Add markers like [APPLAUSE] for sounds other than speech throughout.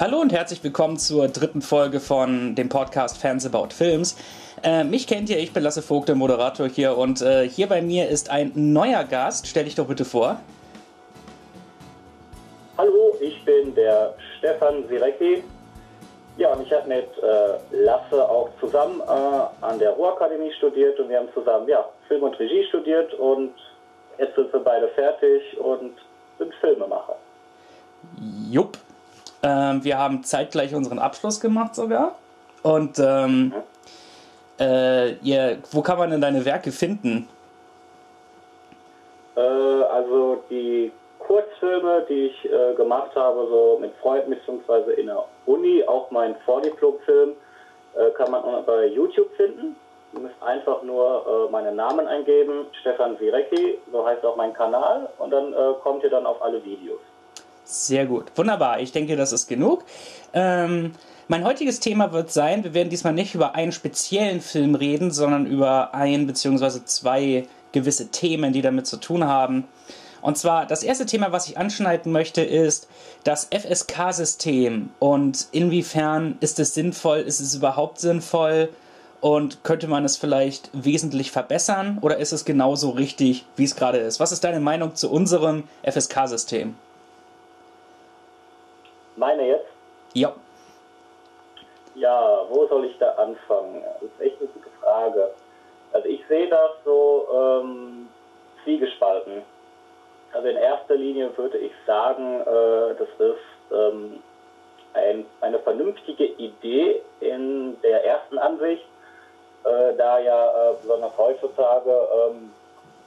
Hallo und herzlich willkommen zur dritten Folge von dem Podcast Fans About Films. Äh, mich kennt ihr, ich bin Lasse Vogt, der Moderator hier und äh, hier bei mir ist ein neuer Gast. Stell dich doch bitte vor. Hallo, ich bin der Stefan Sirecki. Ja, und ich habe mit äh, Lasse auch zusammen äh, an der Ruhrakademie studiert und wir haben zusammen ja, Film und Regie studiert und jetzt sind wir beide fertig und sind Filmemacher. Jupp. Ähm, wir haben zeitgleich unseren Abschluss gemacht sogar. Und ähm, äh, yeah, wo kann man denn deine Werke finden? Äh, also die Kurzfilme, die ich äh, gemacht habe, so mit Freunden bzw. in der Uni, auch mein Vordiplomfilm, äh, kann man bei YouTube finden. Ihr müsst einfach nur äh, meinen Namen eingeben, Stefan Sirecki, so heißt auch mein Kanal, und dann äh, kommt ihr dann auf alle Videos. Sehr gut. Wunderbar. Ich denke, das ist genug. Ähm, mein heutiges Thema wird sein, wir werden diesmal nicht über einen speziellen Film reden, sondern über ein bzw. zwei gewisse Themen, die damit zu tun haben. Und zwar das erste Thema, was ich anschneiden möchte, ist das FSK-System und inwiefern ist es sinnvoll, ist es überhaupt sinnvoll und könnte man es vielleicht wesentlich verbessern oder ist es genauso richtig, wie es gerade ist? Was ist deine Meinung zu unserem FSK-System? Meine jetzt? Ja. Ja, wo soll ich da anfangen? Das ist echt eine gute Frage. Also ich sehe das so ähm, zwiegespalten. Also in erster Linie würde ich sagen, äh, das ist ähm, ein, eine vernünftige Idee in der ersten Ansicht, äh, da ja äh, besonders heutzutage ähm,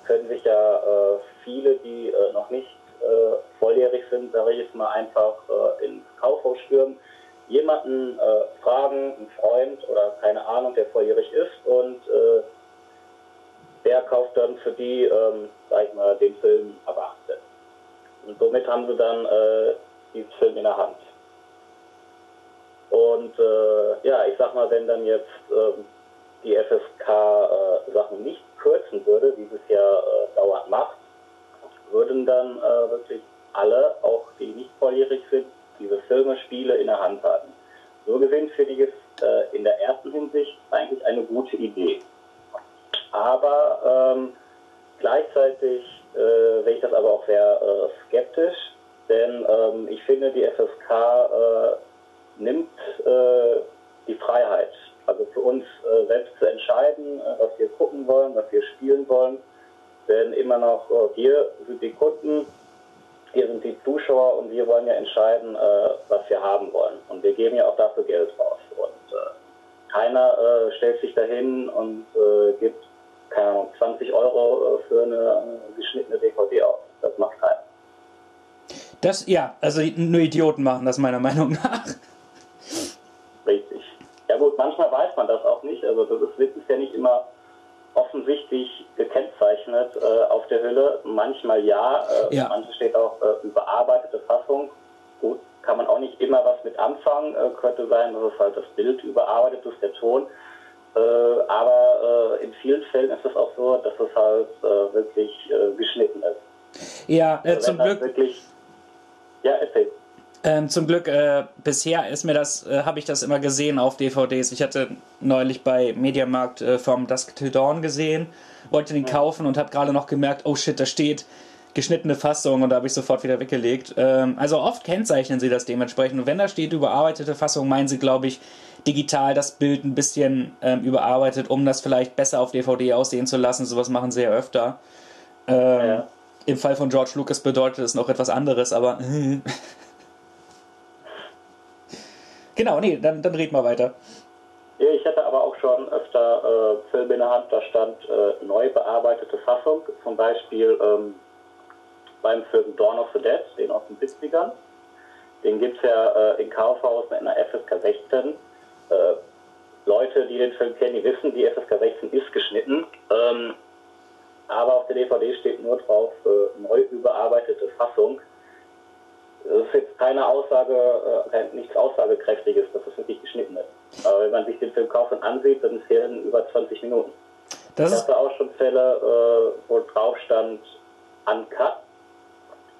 können sich ja äh, viele, die äh, noch nicht äh, volljährig sind, sage ich jetzt mal einfach äh, ins Kaufhaus stürmen, jemanden äh, fragen, einen Freund oder keine Ahnung, der volljährig ist und äh, der kauft dann für die, ähm, sag ich mal, den Film 18. Und somit haben sie dann äh, diesen Film in der Hand. Und äh, ja, ich sag mal, wenn dann jetzt ähm, die FSK Sachen nicht kürzen würde, wie es ja äh, dauernd macht, würden dann äh, wirklich alle, auch die nicht volljährig sind, diese Filme, Spiele in der Hand haben. So gesehen finde ich es äh, in der ersten Hinsicht eigentlich eine gute Idee. Aber ähm, gleichzeitig äh, sehe ich das aber auch sehr äh, skeptisch, denn ähm, ich finde, die FSK äh, nimmt äh, die Freiheit, also für uns äh, selbst zu entscheiden, was wir gucken wollen, was wir spielen wollen denn immer noch, äh, wir sind die Kunden, wir sind die Zuschauer und wir wollen ja entscheiden, äh, was wir haben wollen. Und wir geben ja auch dafür Geld raus. Und äh, keiner stellt sich dahin und gibt, keine Ahnung, 20 Euro für eine geschnittene DVD aus. Das macht keiner. Das, ja, also nur Idioten machen das meiner Meinung nach. Richtig. Ja gut, manchmal weiß man das auch nicht. Also das ist, ist ja nicht immer offensichtlich gekennzeichnet äh, auf der Hülle. Manchmal ja, äh, ja. manchmal steht auch äh, überarbeitete Fassung. Gut, kann man auch nicht immer was mit anfangen. Äh, könnte sein, dass es halt das Bild überarbeitet ist, der Ton. Äh, aber äh, in vielen Fällen ist es auch so, dass es halt wirklich geschnitten ist. Ja, also zum Glück. Wirklich, ja, erzähl. Ähm, zum Glück, äh, bisher ist mir das, äh, habe ich das immer gesehen auf DVDs. Ich hatte neulich bei Mediamarkt äh, vom Dusk Till Dawn gesehen, wollte den kaufen und habe gerade noch gemerkt, oh shit, da steht geschnittene Fassung und da habe ich sofort wieder weggelegt. Ähm, also oft kennzeichnen sie das dementsprechend. Und wenn da steht überarbeitete Fassung, meinen sie, glaube ich, digital das Bild ein bisschen ähm, überarbeitet, um das vielleicht besser auf DVD aussehen zu lassen. Sowas machen sie ja öfter. Ähm, ja. Im Fall von George Lucas bedeutet es noch etwas anderes, aber. [LAUGHS] Genau, nee, dann, dann reden wir weiter. Ich hatte aber auch schon öfter äh, Filme in der Hand, da stand äh, neu bearbeitete Fassung, zum Beispiel ähm, beim Film Dawn of the Dead, den aus den 70ern. Den gibt es ja äh, in Kaufhaus in der FSK 16. Äh, Leute, die den Film kennen, die wissen, die FSK 16 ist geschnitten. Ähm, aber auf der DVD steht nur drauf äh, neu überarbeitete Fassung. Das ist jetzt keine Aussage, äh, nichts Aussagekräftiges, dass es wirklich geschnitten ist. Aber wenn man sich den Film kauft und ansieht, dann fehlen über 20 Minuten. Das ich hatte auch schon Fälle, äh, wo drauf stand Uncut,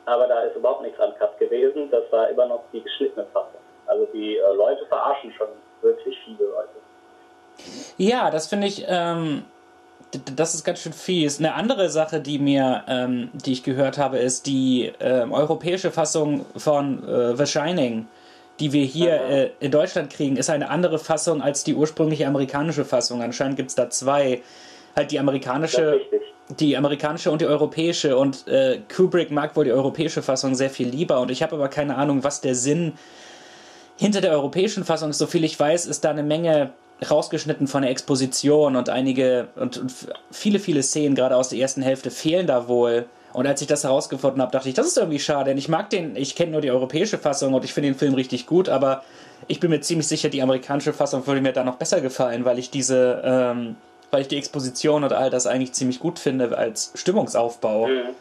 aber da ist überhaupt nichts Uncut gewesen. Das war immer noch die geschnittene Fassung. Also die äh, Leute verarschen schon wirklich viele Leute. Ja, das finde ich, ähm, das ist ganz schön fies. Eine andere Sache, die mir, ähm, die ich gehört habe, ist die ähm, europäische Fassung von äh, The Shining, die wir hier äh, in Deutschland kriegen, ist eine andere Fassung als die ursprüngliche amerikanische Fassung. Anscheinend gibt es da zwei. Halt die amerikanische, die amerikanische und die europäische. Und äh, Kubrick mag wohl die europäische Fassung sehr viel lieber. Und ich habe aber keine Ahnung, was der Sinn hinter der europäischen Fassung ist. Soviel ich weiß, ist da eine Menge rausgeschnitten von der Exposition und einige und, und viele, viele Szenen, gerade aus der ersten Hälfte, fehlen da wohl. Und als ich das herausgefunden habe, dachte ich, das ist irgendwie schade, denn ich mag den, ich kenne nur die europäische Fassung und ich finde den Film richtig gut, aber ich bin mir ziemlich sicher, die amerikanische Fassung würde mir da noch besser gefallen, weil ich diese, ähm, weil ich die Exposition und all das eigentlich ziemlich gut finde als Stimmungsaufbau. Mhm.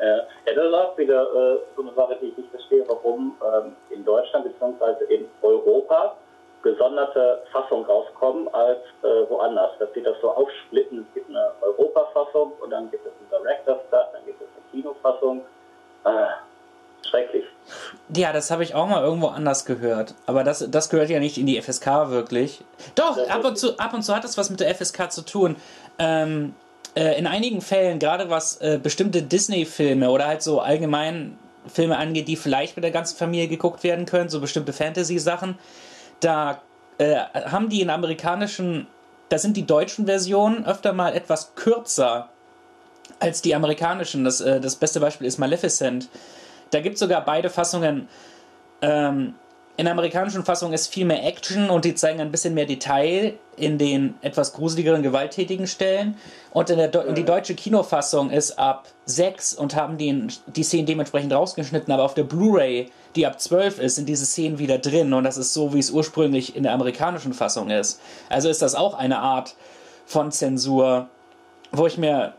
Ja, das ist auch wieder äh, so eine Sache, die ich nicht verstehe, warum ähm, in Deutschland bzw. in Europa gesonderte Fassung rauskommen als äh, woanders. Dass sie das so aufsplitten. Es gibt eine Europa-Fassung und dann gibt es eine Director's Cut, dann gibt es eine Kinofassung. Äh, schrecklich. Ja, das habe ich auch mal irgendwo anders gehört. Aber das, das gehört ja nicht in die FSK wirklich. Doch, ab und, zu, ab und zu hat das was mit der FSK zu tun. Ähm, äh, in einigen Fällen, gerade was äh, bestimmte Disney-Filme oder halt so allgemein Filme angeht, die vielleicht mit der ganzen Familie geguckt werden können, so bestimmte Fantasy-Sachen, da äh, haben die in amerikanischen, da sind die deutschen Versionen öfter mal etwas kürzer als die amerikanischen. Das, äh, das beste Beispiel ist Maleficent. Da gibt es sogar beide Fassungen. Ähm, in der amerikanischen Fassung ist viel mehr Action und die zeigen ein bisschen mehr Detail in den etwas gruseligeren, gewalttätigen Stellen. Und in der Do die deutsche Kinofassung ist ab 6 und haben die, die Szenen dementsprechend rausgeschnitten, aber auf der Blu-ray, die ab 12 ist, sind diese Szenen wieder drin und das ist so, wie es ursprünglich in der amerikanischen Fassung ist. Also ist das auch eine Art von Zensur, wo ich mir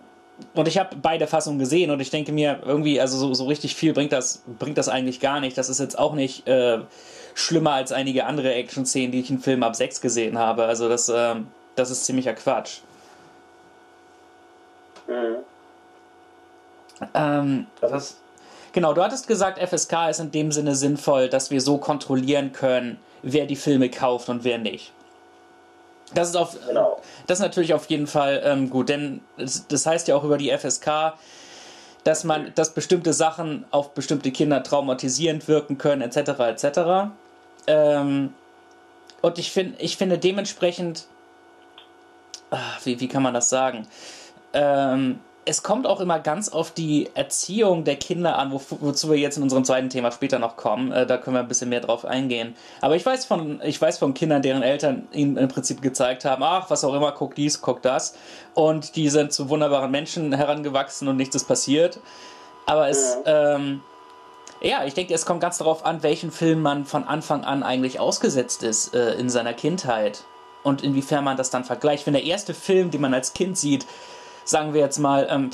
und ich habe beide Fassungen gesehen und ich denke mir irgendwie, also so, so richtig viel bringt das, bringt das eigentlich gar nicht. Das ist jetzt auch nicht äh, schlimmer als einige andere Action-Szenen, die ich in Filmen ab 6 gesehen habe. Also das, äh, das ist ziemlicher Quatsch. Mhm. Ähm, was, genau, du hattest gesagt, FSK ist in dem Sinne sinnvoll, dass wir so kontrollieren können, wer die Filme kauft und wer nicht. Das ist, auf, genau. das ist natürlich auf jeden Fall ähm, gut, denn das heißt ja auch über die FSK, dass man, dass bestimmte Sachen auf bestimmte Kinder traumatisierend wirken können, etc. etc. Ähm, und ich finde, ich finde dementsprechend, ach, wie, wie kann man das sagen? Ähm, es kommt auch immer ganz auf die Erziehung der Kinder an, wo, wozu wir jetzt in unserem zweiten Thema später noch kommen. Äh, da können wir ein bisschen mehr drauf eingehen. Aber ich weiß von, ich weiß von Kindern, deren Eltern ihnen im Prinzip gezeigt haben, ach, was auch immer, guck dies, guck das. Und die sind zu wunderbaren Menschen herangewachsen und nichts ist passiert. Aber es, ja. ähm, ja, ich denke, es kommt ganz darauf an, welchen Film man von Anfang an eigentlich ausgesetzt ist äh, in seiner Kindheit. Und inwiefern man das dann vergleicht. Wenn der erste Film, den man als Kind sieht, sagen wir jetzt mal, ähm,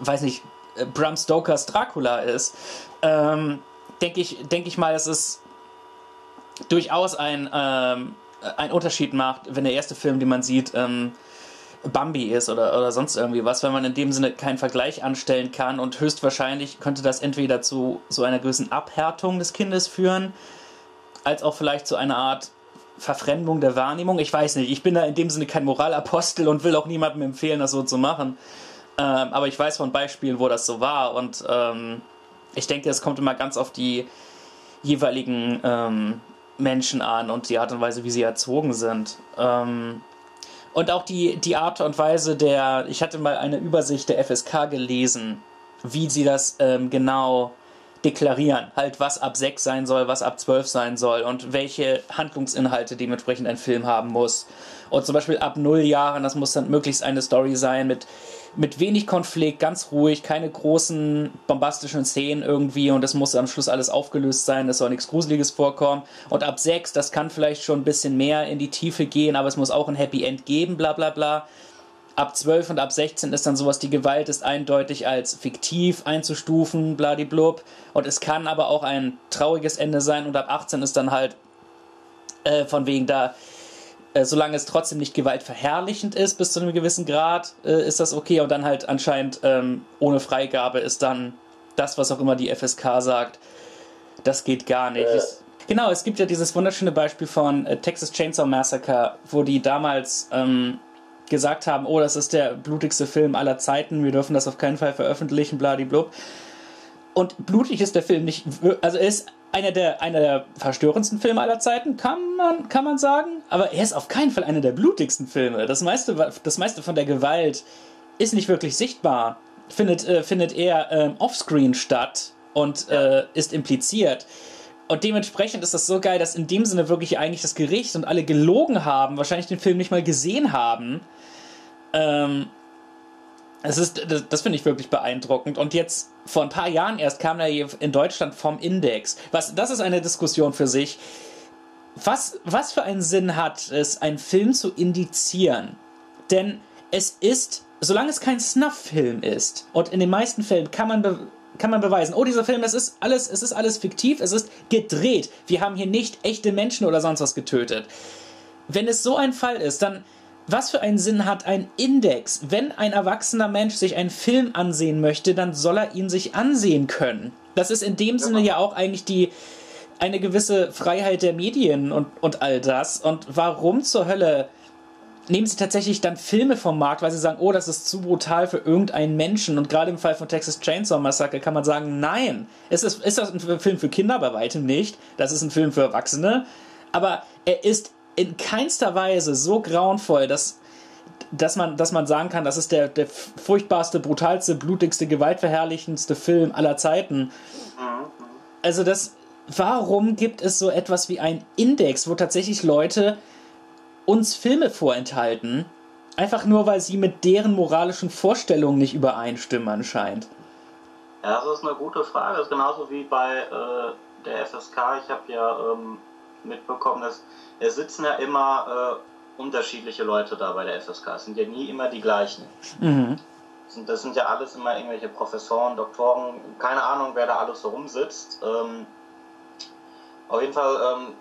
weiß nicht, äh, Bram Stokers Dracula ist, ähm, denke ich, denk ich mal, dass es durchaus ein, ähm, ein Unterschied macht, wenn der erste Film, den man sieht, ähm, Bambi ist oder, oder sonst irgendwie was, wenn man in dem Sinne keinen Vergleich anstellen kann und höchstwahrscheinlich könnte das entweder zu so einer gewissen Abhärtung des Kindes führen, als auch vielleicht zu einer Art Verfremdung der Wahrnehmung. Ich weiß nicht, ich bin da in dem Sinne kein Moralapostel und will auch niemandem empfehlen, das so zu machen. Ähm, aber ich weiß von Beispielen, wo das so war und ähm, ich denke, es kommt immer ganz auf die jeweiligen ähm, Menschen an und die Art und Weise, wie sie erzogen sind. Ähm, und auch die, die Art und Weise der, ich hatte mal eine Übersicht der FSK gelesen, wie sie das ähm, genau deklarieren. Halt, was ab 6 sein soll, was ab 12 sein soll und welche Handlungsinhalte dementsprechend ein Film haben muss. Und zum Beispiel ab 0 Jahren, das muss dann möglichst eine Story sein mit, mit wenig Konflikt, ganz ruhig, keine großen bombastischen Szenen irgendwie und es muss am Schluss alles aufgelöst sein, es soll nichts Gruseliges vorkommen. Und ab 6, das kann vielleicht schon ein bisschen mehr in die Tiefe gehen, aber es muss auch ein Happy End geben, bla bla bla. Ab 12 und ab 16 ist dann sowas, die Gewalt ist eindeutig als fiktiv einzustufen, bladiblub. Und es kann aber auch ein trauriges Ende sein. Und ab 18 ist dann halt äh, von wegen da, äh, solange es trotzdem nicht gewaltverherrlichend ist, bis zu einem gewissen Grad, äh, ist das okay. Und dann halt anscheinend ähm, ohne Freigabe ist dann das, was auch immer die FSK sagt, das geht gar nicht. Äh, Genau, es gibt ja dieses wunderschöne Beispiel von äh, Texas Chainsaw Massacre, wo die damals ähm, gesagt haben, oh, das ist der blutigste Film aller Zeiten, wir dürfen das auf keinen Fall veröffentlichen, bladiblub. Und blutig ist der Film nicht, also er ist einer der, einer der verstörendsten Filme aller Zeiten, kann man, kann man sagen, aber er ist auf keinen Fall einer der blutigsten Filme. Das meiste, das meiste von der Gewalt ist nicht wirklich sichtbar, findet, äh, findet eher ähm, offscreen statt und äh, ist impliziert. Und dementsprechend ist das so geil, dass in dem Sinne wirklich eigentlich das Gericht und alle gelogen haben, wahrscheinlich den Film nicht mal gesehen haben. Ähm, es ist, das, das finde ich wirklich beeindruckend. Und jetzt vor ein paar Jahren erst kam er in Deutschland vom Index. Was, das ist eine Diskussion für sich. Was, was für einen Sinn hat es, einen Film zu indizieren? Denn es ist, solange es kein Snuff-Film ist, und in den meisten Fällen kann man kann man beweisen, oh, dieser Film, das ist alles, es ist alles fiktiv, es ist gedreht. Wir haben hier nicht echte Menschen oder sonst was getötet. Wenn es so ein Fall ist, dann was für einen Sinn hat ein Index? Wenn ein erwachsener Mensch sich einen Film ansehen möchte, dann soll er ihn sich ansehen können. Das ist in dem. Sinne ja auch eigentlich die eine gewisse Freiheit der Medien und, und all das. Und warum zur Hölle nehmen sie tatsächlich dann Filme vom Markt, weil sie sagen, oh, das ist zu brutal für irgendeinen Menschen. Und gerade im Fall von Texas Chainsaw Massacre kann man sagen, nein, ist das, ist das ein Film für Kinder? Bei weitem nicht. Das ist ein Film für Erwachsene. Aber er ist in keinster Weise so grauenvoll, dass, dass, man, dass man sagen kann, das ist der, der furchtbarste, brutalste, blutigste, gewaltverherrlichendste Film aller Zeiten. Also das, warum gibt es so etwas wie ein Index, wo tatsächlich Leute uns Filme vorenthalten, einfach nur weil sie mit deren moralischen Vorstellungen nicht übereinstimmen anscheinend? Ja, das ist eine gute Frage. Das ist genauso wie bei äh, der FSK. Ich habe ja ähm, mitbekommen, dass es sitzen ja immer äh, unterschiedliche Leute da bei der FSK. Es sind ja nie immer die gleichen. Mhm. Das sind ja alles immer irgendwelche Professoren, Doktoren, keine Ahnung, wer da alles so rumsitzt. Ähm, auf jeden Fall ähm,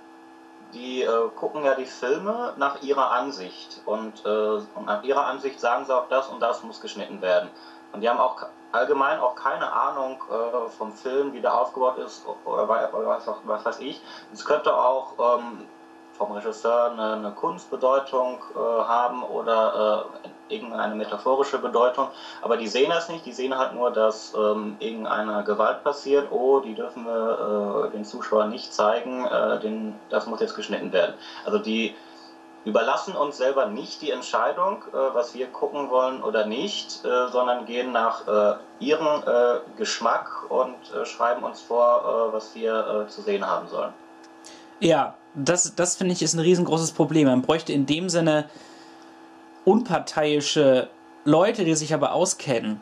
die äh, gucken ja die Filme nach ihrer Ansicht und, äh, und, nach ihrer Ansicht sagen sie auch das und das muss geschnitten werden. Und die haben auch allgemein auch keine Ahnung äh, vom Film, wie der aufgebaut ist oder, oder was, was, weiß ich. Es könnte auch ähm, vom Regisseur eine, eine Kunstbedeutung äh, haben oder äh, irgendeine metaphorische Bedeutung. Aber die sehen das nicht, die sehen halt nur, dass ähm, irgendeine Gewalt passiert. Oh, die dürfen wir äh, den Zuschauern nicht zeigen, äh, den, das muss jetzt geschnitten werden. Also die überlassen uns selber nicht die Entscheidung, äh, was wir gucken wollen oder nicht, äh, sondern gehen nach ihrem Geschmack und schreiben uns vor, was wir zu sehen haben sollen. Ja, das, das finde ich ist ein riesengroßes Problem. Man bräuchte in dem Sinne unparteiische Leute, die sich aber auskennen.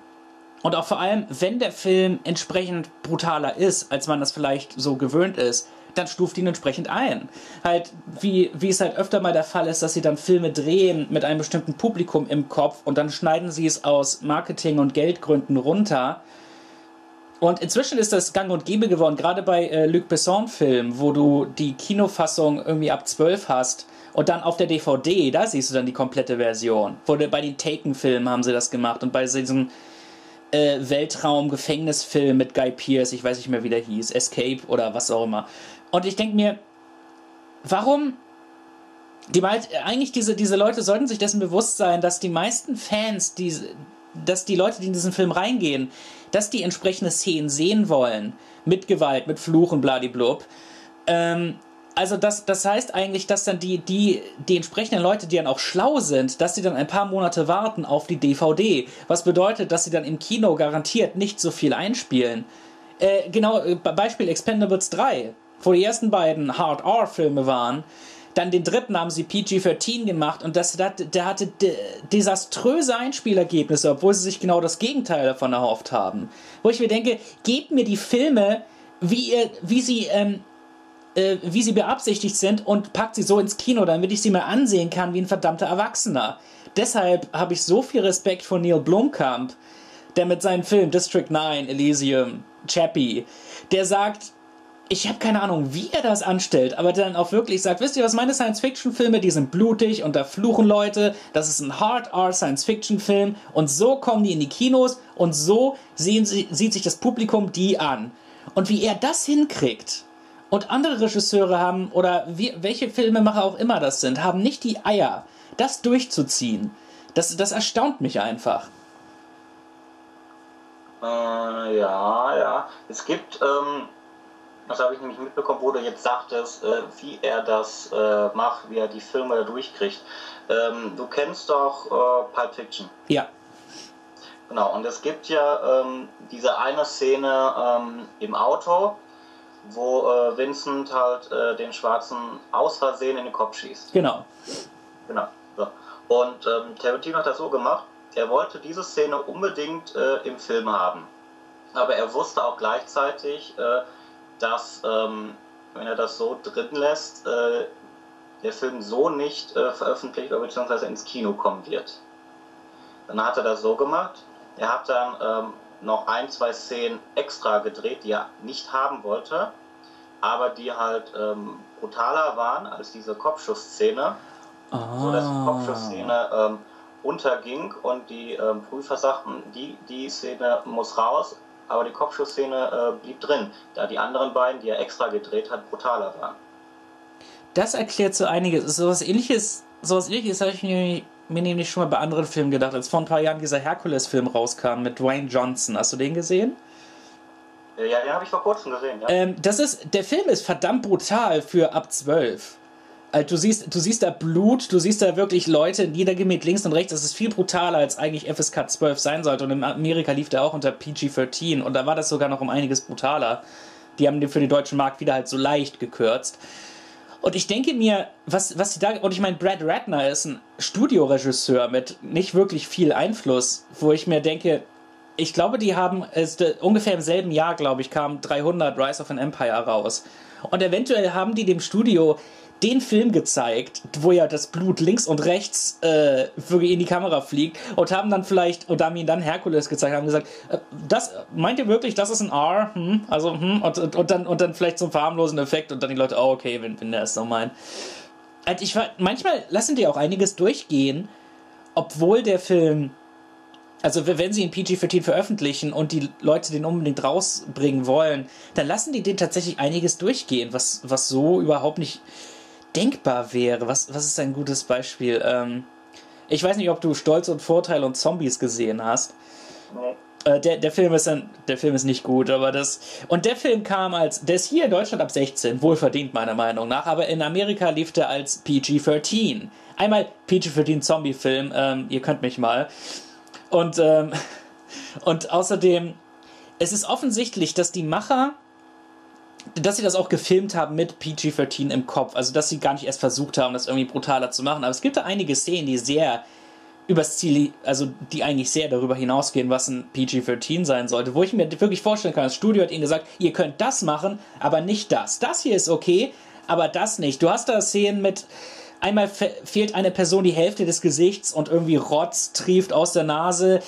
Und auch vor allem, wenn der Film entsprechend brutaler ist, als man das vielleicht so gewöhnt ist, dann stuft ihn entsprechend ein. Halt, wie, wie es halt öfter mal der Fall ist, dass sie dann Filme drehen mit einem bestimmten Publikum im Kopf und dann schneiden sie es aus Marketing- und Geldgründen runter und inzwischen ist das gang und gäbe geworden, gerade bei äh, Luc Besson-Filmen, wo du die Kinofassung irgendwie ab 12 hast und dann auf der DVD, da siehst du dann die komplette Version. Wurde, bei den Taken-Filmen haben sie das gemacht und bei diesem äh, Weltraum-Gefängnisfilm mit Guy Pearce, ich weiß nicht mehr, wie der hieß, Escape oder was auch immer. Und ich denke mir, warum die eigentlich diese, diese Leute sollten sich dessen bewusst sein, dass die meisten Fans, die, dass die Leute, die in diesen Film reingehen, dass die entsprechende Szenen sehen wollen. Mit Gewalt, mit Fluchen, bladiblub. Ähm, also das, das heißt eigentlich, dass dann die, die, die entsprechenden Leute, die dann auch schlau sind, dass sie dann ein paar Monate warten auf die DVD. Was bedeutet, dass sie dann im Kino garantiert nicht so viel einspielen. Äh, genau, äh, Beispiel Expendables 3, wo die ersten beiden Hard R-Filme waren dann den dritten haben sie PG-13 gemacht und das, der, der hatte desaströse Einspielergebnisse, obwohl sie sich genau das Gegenteil davon erhofft haben. Wo ich mir denke, gebt mir die Filme, wie, ihr, wie sie ähm, äh, wie sie beabsichtigt sind und packt sie so ins Kino, damit ich sie mal ansehen kann wie ein verdammter Erwachsener. Deshalb habe ich so viel Respekt vor Neil Blomkamp, der mit seinem Film District 9, Elysium, Chappie, der sagt, ich habe keine Ahnung, wie er das anstellt, aber dann auch wirklich sagt, wisst ihr was, meine Science-Fiction-Filme, die sind blutig und da fluchen Leute, das ist ein Hard-R-Science-Fiction-Film und so kommen die in die Kinos und so sehen sie, sieht sich das Publikum die an. Und wie er das hinkriegt Und andere Regisseure haben, oder wie, welche Filmemacher auch immer das sind, haben nicht die Eier, das durchzuziehen. Das, das erstaunt mich einfach. Äh, ja, ja. Es gibt, ähm, das habe ich nämlich mitbekommen, wo du jetzt sagtest, äh, wie er das äh, macht, wie er die Filme da durchkriegt. Ähm, du kennst doch äh, Pulp Fiction. Ja. Genau, und es gibt ja ähm, diese eine Szene ähm, im Auto, wo äh, Vincent halt äh, den Schwarzen aus Versehen in den Kopf schießt. Genau. Genau. So. Und ähm, Tarantino hat das so gemacht, er wollte diese Szene unbedingt äh, im Film haben. Aber er wusste auch gleichzeitig, äh, dass, ähm, wenn er das so drin lässt, äh, der Film so nicht äh, veröffentlicht oder beziehungsweise ins Kino kommen wird. Dann hat er das so gemacht. Er hat dann ähm, noch ein, zwei Szenen extra gedreht, die er nicht haben wollte, aber die halt ähm, brutaler waren als diese Kopfschussszene, ah. sodass die Kopfschussszene ähm, unterging und die ähm, Prüfer sagten, die, die Szene muss raus, aber die Kopfschussszene äh, blieb drin, da die anderen beiden, die er extra gedreht hat, brutaler waren. Das erklärt so einiges. So was ähnliches, sowas ähnliches habe ich mir mir nämlich schon mal bei anderen Filmen gedacht, als vor ein paar Jahren dieser Herkules-Film rauskam mit Dwayne Johnson. Hast du den gesehen? Ja, den habe ich vor kurzem gesehen, ja. Ähm, das ist, der Film ist verdammt brutal für ab 12. Also du siehst, du siehst da Blut, du siehst da wirklich Leute niedergemäht links und rechts. Das ist viel brutaler, als eigentlich FSK 12 sein sollte. Und in Amerika lief der auch unter PG-13 und da war das sogar noch um einiges brutaler. Die haben den für den deutschen Markt wieder halt so leicht gekürzt. Und ich denke mir, was, was sie da. Und ich meine, Brad Ratner ist ein Studioregisseur mit nicht wirklich viel Einfluss, wo ich mir denke, ich glaube, die haben. Es, ungefähr im selben Jahr, glaube ich, kam 300 Rise of an Empire raus. Und eventuell haben die dem Studio den Film gezeigt, wo ja das Blut links und rechts äh, in die Kamera fliegt und haben dann vielleicht, und haben ihn dann Herkules gezeigt, haben gesagt, äh, das, meint ihr wirklich, das ist ein R? Hm? Also, hm? Und, und, und, dann, und dann vielleicht so einen farbenlosen Effekt und dann die Leute, oh, okay, wenn, wenn der es so meint. Also ich manchmal lassen die auch einiges durchgehen, obwohl der Film also wenn sie ihn PG-13 veröffentlichen und die Leute den unbedingt rausbringen wollen, dann lassen die den tatsächlich einiges durchgehen, was, was so überhaupt nicht denkbar wäre. Was, was ist ein gutes Beispiel? Ähm, ich weiß nicht, ob du Stolz und Vorteil und Zombies gesehen hast. Nee. Äh, der, der, Film ist ein, der Film ist nicht gut, aber das. Und der Film kam als. Der ist hier in Deutschland ab 16, wohlverdient meiner Meinung nach, aber in Amerika lief der als PG-13. Einmal PG-13 Zombie-Film, ähm, ihr könnt mich mal. Und, ähm, [LAUGHS] und außerdem, es ist offensichtlich, dass die Macher dass sie das auch gefilmt haben mit PG-13 im Kopf. Also, dass sie gar nicht erst versucht haben, das irgendwie brutaler zu machen. Aber es gibt da einige Szenen, die sehr übers Ziel, also die eigentlich sehr darüber hinausgehen, was ein PG-13 sein sollte, wo ich mir wirklich vorstellen kann, das Studio hat ihnen gesagt, ihr könnt das machen, aber nicht das. Das hier ist okay, aber das nicht. Du hast da Szenen mit, einmal fehlt eine Person die Hälfte des Gesichts und irgendwie Rotz trieft aus der Nase.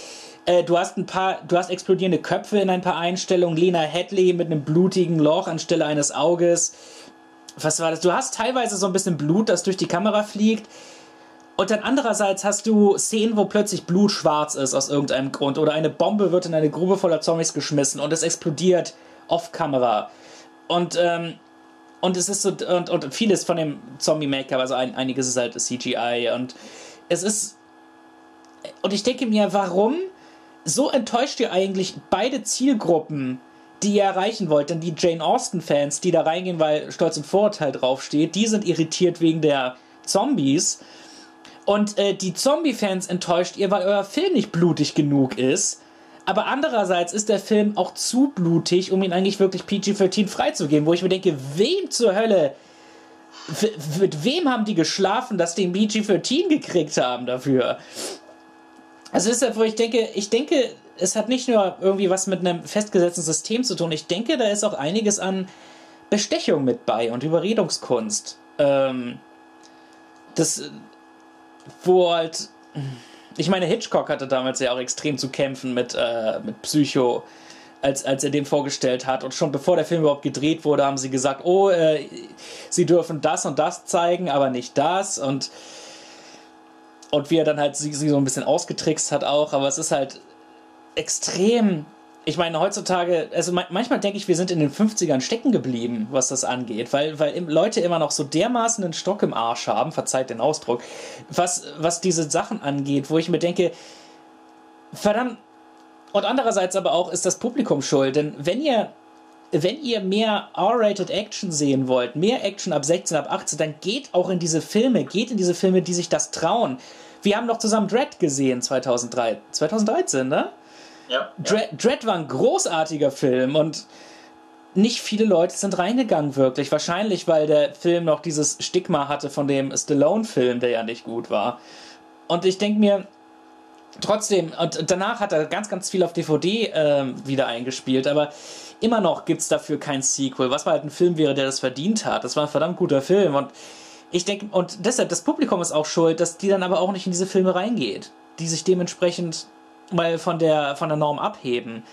Äh, du hast ein paar, du hast explodierende Köpfe in ein paar Einstellungen. Lena Hadley mit einem blutigen Loch anstelle eines Auges. Was war das? Du hast teilweise so ein bisschen Blut, das durch die Kamera fliegt. Und dann andererseits hast du Szenen, wo plötzlich Blut schwarz ist aus irgendeinem Grund. Oder eine Bombe wird in eine Grube voller Zombies geschmissen und es explodiert off-Kamera. Und, ähm, und es ist so, und, und vieles von dem Zombie-Make-up, also ein, einiges ist halt CGI und es ist, und ich denke mir, warum so enttäuscht ihr eigentlich beide Zielgruppen, die ihr erreichen wollt. Denn die Jane Austen-Fans, die da reingehen, weil Stolz und Vorurteil draufsteht, die sind irritiert wegen der Zombies. Und äh, die Zombie-Fans enttäuscht ihr, weil euer Film nicht blutig genug ist. Aber andererseits ist der Film auch zu blutig, um ihn eigentlich wirklich PG-13 freizugeben. Wo ich mir denke, wem zur Hölle, mit wem haben die geschlafen, dass die PG-13 gekriegt haben dafür? Also ist ja, wo ich denke, ich denke, es hat nicht nur irgendwie was mit einem festgesetzten System zu tun. Ich denke, da ist auch einiges an Bestechung mit bei und Überredungskunst. Ähm, das, wo halt, ich meine, Hitchcock hatte damals ja auch extrem zu kämpfen mit, äh, mit Psycho, als, als er den vorgestellt hat. Und schon bevor der Film überhaupt gedreht wurde, haben sie gesagt, oh, äh, sie dürfen das und das zeigen, aber nicht das. Und und wie er dann halt sie, sie so ein bisschen ausgetrickst hat auch, aber es ist halt extrem ich meine, heutzutage, also manchmal denke ich, wir sind in den 50ern stecken geblieben, was das angeht, weil, weil Leute immer noch so dermaßen einen Stock im Arsch haben, verzeiht den Ausdruck, was, was diese Sachen angeht, wo ich mir denke, verdammt, und andererseits aber auch ist das Publikum schuld, denn wenn ihr wenn ihr mehr R-rated Action sehen wollt, mehr Action ab 16, ab 18, dann geht auch in diese Filme, geht in diese Filme, die sich das trauen. Wir haben noch zusammen Dread gesehen 2003, 2013, ne? Ja. Dread, Dread war ein großartiger Film und nicht viele Leute sind reingegangen, wirklich. Wahrscheinlich, weil der Film noch dieses Stigma hatte von dem Stallone-Film, der ja nicht gut war. Und ich denke mir, trotzdem, und danach hat er ganz, ganz viel auf DVD äh, wieder eingespielt, aber immer noch gibt es dafür kein Sequel, was mal halt ein Film wäre, der das verdient hat. Das war ein verdammt guter Film und ich denke, und deshalb, das Publikum ist auch schuld, dass die dann aber auch nicht in diese Filme reingeht, die sich dementsprechend mal von der, von der Norm abheben.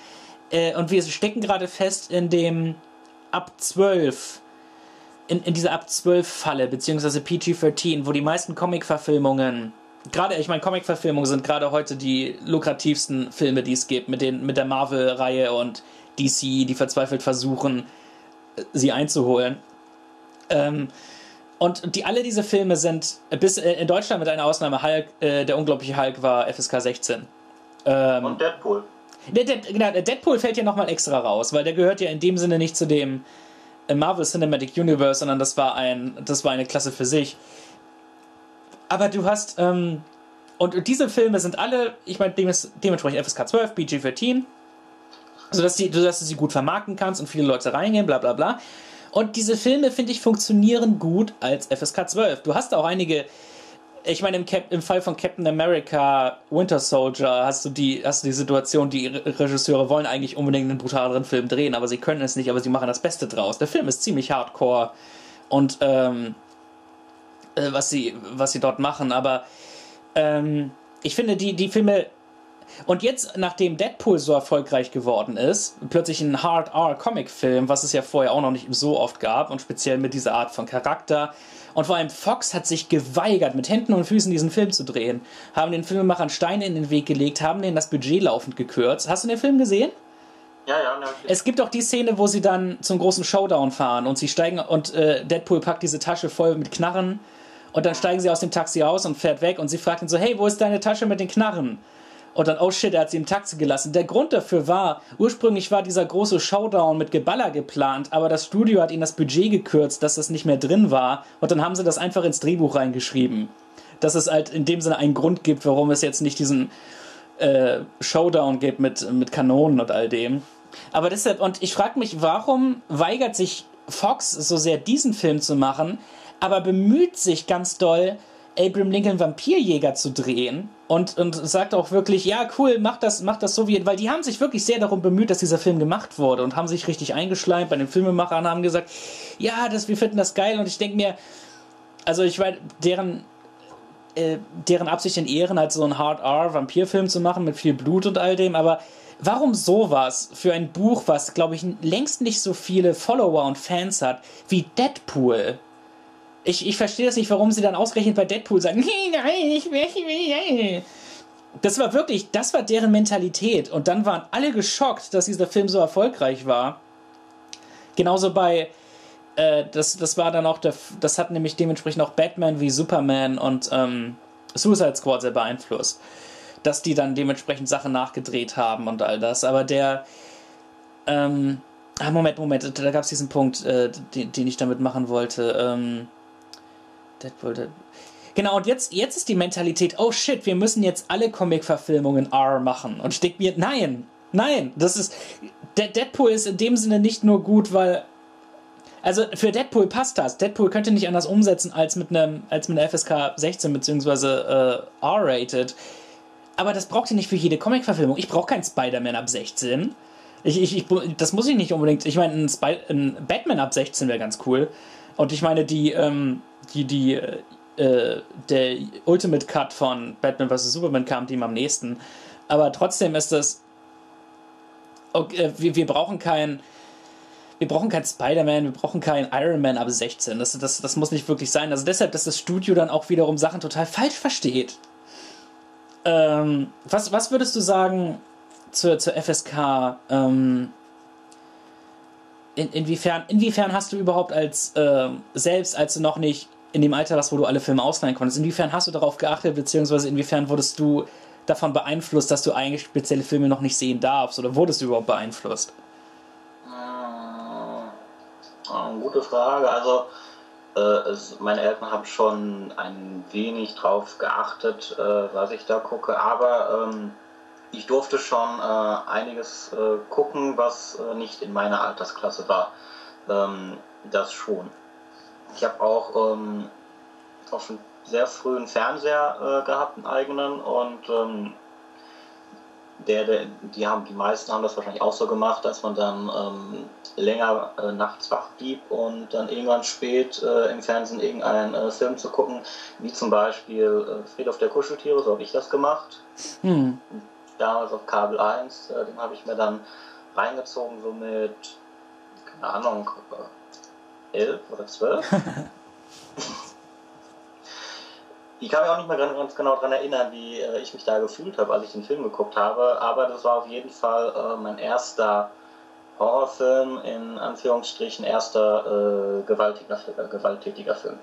Äh, und wir stecken gerade fest in dem ab 12, in, in dieser ab 12 Falle, beziehungsweise PG-13, wo die meisten Comic-Verfilmungen, gerade, ich meine, Comic-Verfilmungen sind gerade heute die lukrativsten Filme, die es gibt, mit, den, mit der Marvel-Reihe und DC, die verzweifelt versuchen, sie einzuholen. Ähm, und die, alle diese Filme sind, bis äh, in Deutschland mit einer Ausnahme, Hulk, äh, der unglaubliche Hulk war FSK 16. Ähm, und Deadpool. Der, der, genau, Deadpool fällt ja nochmal extra raus, weil der gehört ja in dem Sinne nicht zu dem äh, Marvel Cinematic Universe, sondern das war ein, das war eine Klasse für sich. Aber du hast, ähm, und diese Filme sind alle, ich meine, dementsprechend FSK 12, PG-13, sodass, die, sodass du sie gut vermarkten kannst und viele Leute reingehen, bla bla bla. Und diese Filme, finde ich, funktionieren gut als FSK 12. Du hast auch einige ich meine, im, im, Fall von Captain America Winter Soldier hast du die, hast du die Situation, die Regisseure wollen eigentlich unbedingt einen brutaleren Film drehen, aber sie können es nicht, aber sie machen das Beste draus. Der Film ist ziemlich hardcore und ähm, äh, was sie, was sie dort machen, aber ähm, ich finde die, die Filme und jetzt, nachdem Deadpool so erfolgreich geworden ist, plötzlich ein Hard R-Comic-Film, was es ja vorher auch noch nicht so oft gab und speziell mit dieser Art von Charakter, und vor allem Fox hat sich geweigert, mit Händen und Füßen diesen Film zu drehen. Haben den Filmemachern Steine in den Weg gelegt, haben denen das Budget laufend gekürzt. Hast du den Film gesehen? Ja, ja, ne, Es gibt auch die Szene, wo sie dann zum großen Showdown fahren und sie steigen und äh, Deadpool packt diese Tasche voll mit Knarren und dann steigen sie aus dem Taxi aus und fährt weg und sie fragt ihn so, hey, wo ist deine Tasche mit den Knarren? Und dann, oh shit, er hat sie im Taxi gelassen. Der Grund dafür war, ursprünglich war dieser große Showdown mit Geballer geplant, aber das Studio hat ihnen das Budget gekürzt, dass das nicht mehr drin war. Und dann haben sie das einfach ins Drehbuch reingeschrieben. Dass es halt in dem Sinne einen Grund gibt, warum es jetzt nicht diesen äh, Showdown gibt mit, mit Kanonen und all dem. Aber deshalb, und ich frage mich, warum weigert sich Fox so sehr, diesen Film zu machen, aber bemüht sich ganz doll, Abraham Lincoln Vampirjäger zu drehen und, und sagt auch wirklich, ja, cool, mach das, mach das so wie, weil die haben sich wirklich sehr darum bemüht, dass dieser Film gemacht wurde und haben sich richtig eingeschleimt bei den Filmemachern, haben gesagt, ja, das, wir finden das geil und ich denke mir, also ich weiß, deren, äh, deren Absicht in Ehren, halt so einen Hard-R-Vampirfilm zu machen mit viel Blut und all dem, aber warum sowas für ein Buch, was, glaube ich, längst nicht so viele Follower und Fans hat wie Deadpool? Ich, ich verstehe das nicht, warum sie dann ausgerechnet bei Deadpool sagen, [LAUGHS] nein, ich will, ich will, Das war wirklich, das war deren Mentalität. Und dann waren alle geschockt, dass dieser Film so erfolgreich war. Genauso bei, äh, das, das war dann auch, der, das hat nämlich dementsprechend auch Batman wie Superman und ähm, Suicide Squad sehr beeinflusst. Dass die dann dementsprechend Sachen nachgedreht haben und all das. Aber der, ähm, ah, Moment, Moment, da gab es diesen Punkt, äh, den, den, ich damit machen wollte. Ähm, Deadpool, Deadpool. Genau, und jetzt, jetzt ist die Mentalität, oh shit, wir müssen jetzt alle Comic-Verfilmungen R machen. Und ich denke mir, nein, nein, das ist. Deadpool ist in dem Sinne nicht nur gut, weil. Also für Deadpool passt das. Deadpool könnte nicht anders umsetzen als mit einem, als mit einer FSK 16 bzw. Äh, R-rated. Aber das braucht ihr nicht für jede Comic-Verfilmung. Ich brauche keinen Spider-Man ab 16. Ich, ich, ich, das muss ich nicht unbedingt. Ich meine, ein, ein Batman ab 16 wäre ganz cool. Und ich meine, die, ähm, die, die, äh, der Ultimate Cut von Batman vs. Superman kam dem am nächsten. Aber trotzdem ist das. Okay, wir, wir brauchen kein. Wir brauchen kein Spider-Man, wir brauchen kein Iron Man ab 16. Das, das, das muss nicht wirklich sein. Also deshalb, dass das Studio dann auch wiederum Sachen total falsch versteht. Ähm, was, was würdest du sagen, zur, zur FSK. Ähm, in, inwiefern, inwiefern hast du überhaupt als äh, selbst, als du noch nicht in dem Alter warst, wo du alle Filme ausleihen konntest, inwiefern hast du darauf geachtet, beziehungsweise inwiefern wurdest du davon beeinflusst, dass du eigentlich spezielle Filme noch nicht sehen darfst oder wurdest du überhaupt beeinflusst? Hm, gute Frage. Also äh, es, meine Eltern haben schon ein wenig drauf geachtet, äh, was ich da gucke, aber ähm, ich durfte schon äh, einiges äh, gucken, was äh, nicht in meiner Altersklasse war. Ähm, das schon. Ich habe auch, ähm, auch schon sehr früh einen Fernseher äh, gehabt, einen eigenen und ähm, der, der, die haben, die meisten haben das wahrscheinlich auch so gemacht, dass man dann ähm, länger äh, nachts wach blieb und dann irgendwann spät äh, im Fernsehen irgendeinen äh, Film zu gucken, wie zum Beispiel äh, Friedhof der Kuscheltiere, so habe ich das gemacht. Hm. Damals auf Kabel 1, äh, den habe ich mir dann reingezogen, so mit, keine Ahnung, 11 äh, oder 12. [LAUGHS] Ich kann mich auch nicht mehr ganz genau daran erinnern, wie äh, ich mich da gefühlt habe, als ich den Film geguckt habe, aber das war auf jeden Fall äh, mein erster Horrorfilm, in Anführungsstrichen erster äh, gewaltiger, äh, gewalttätiger Film.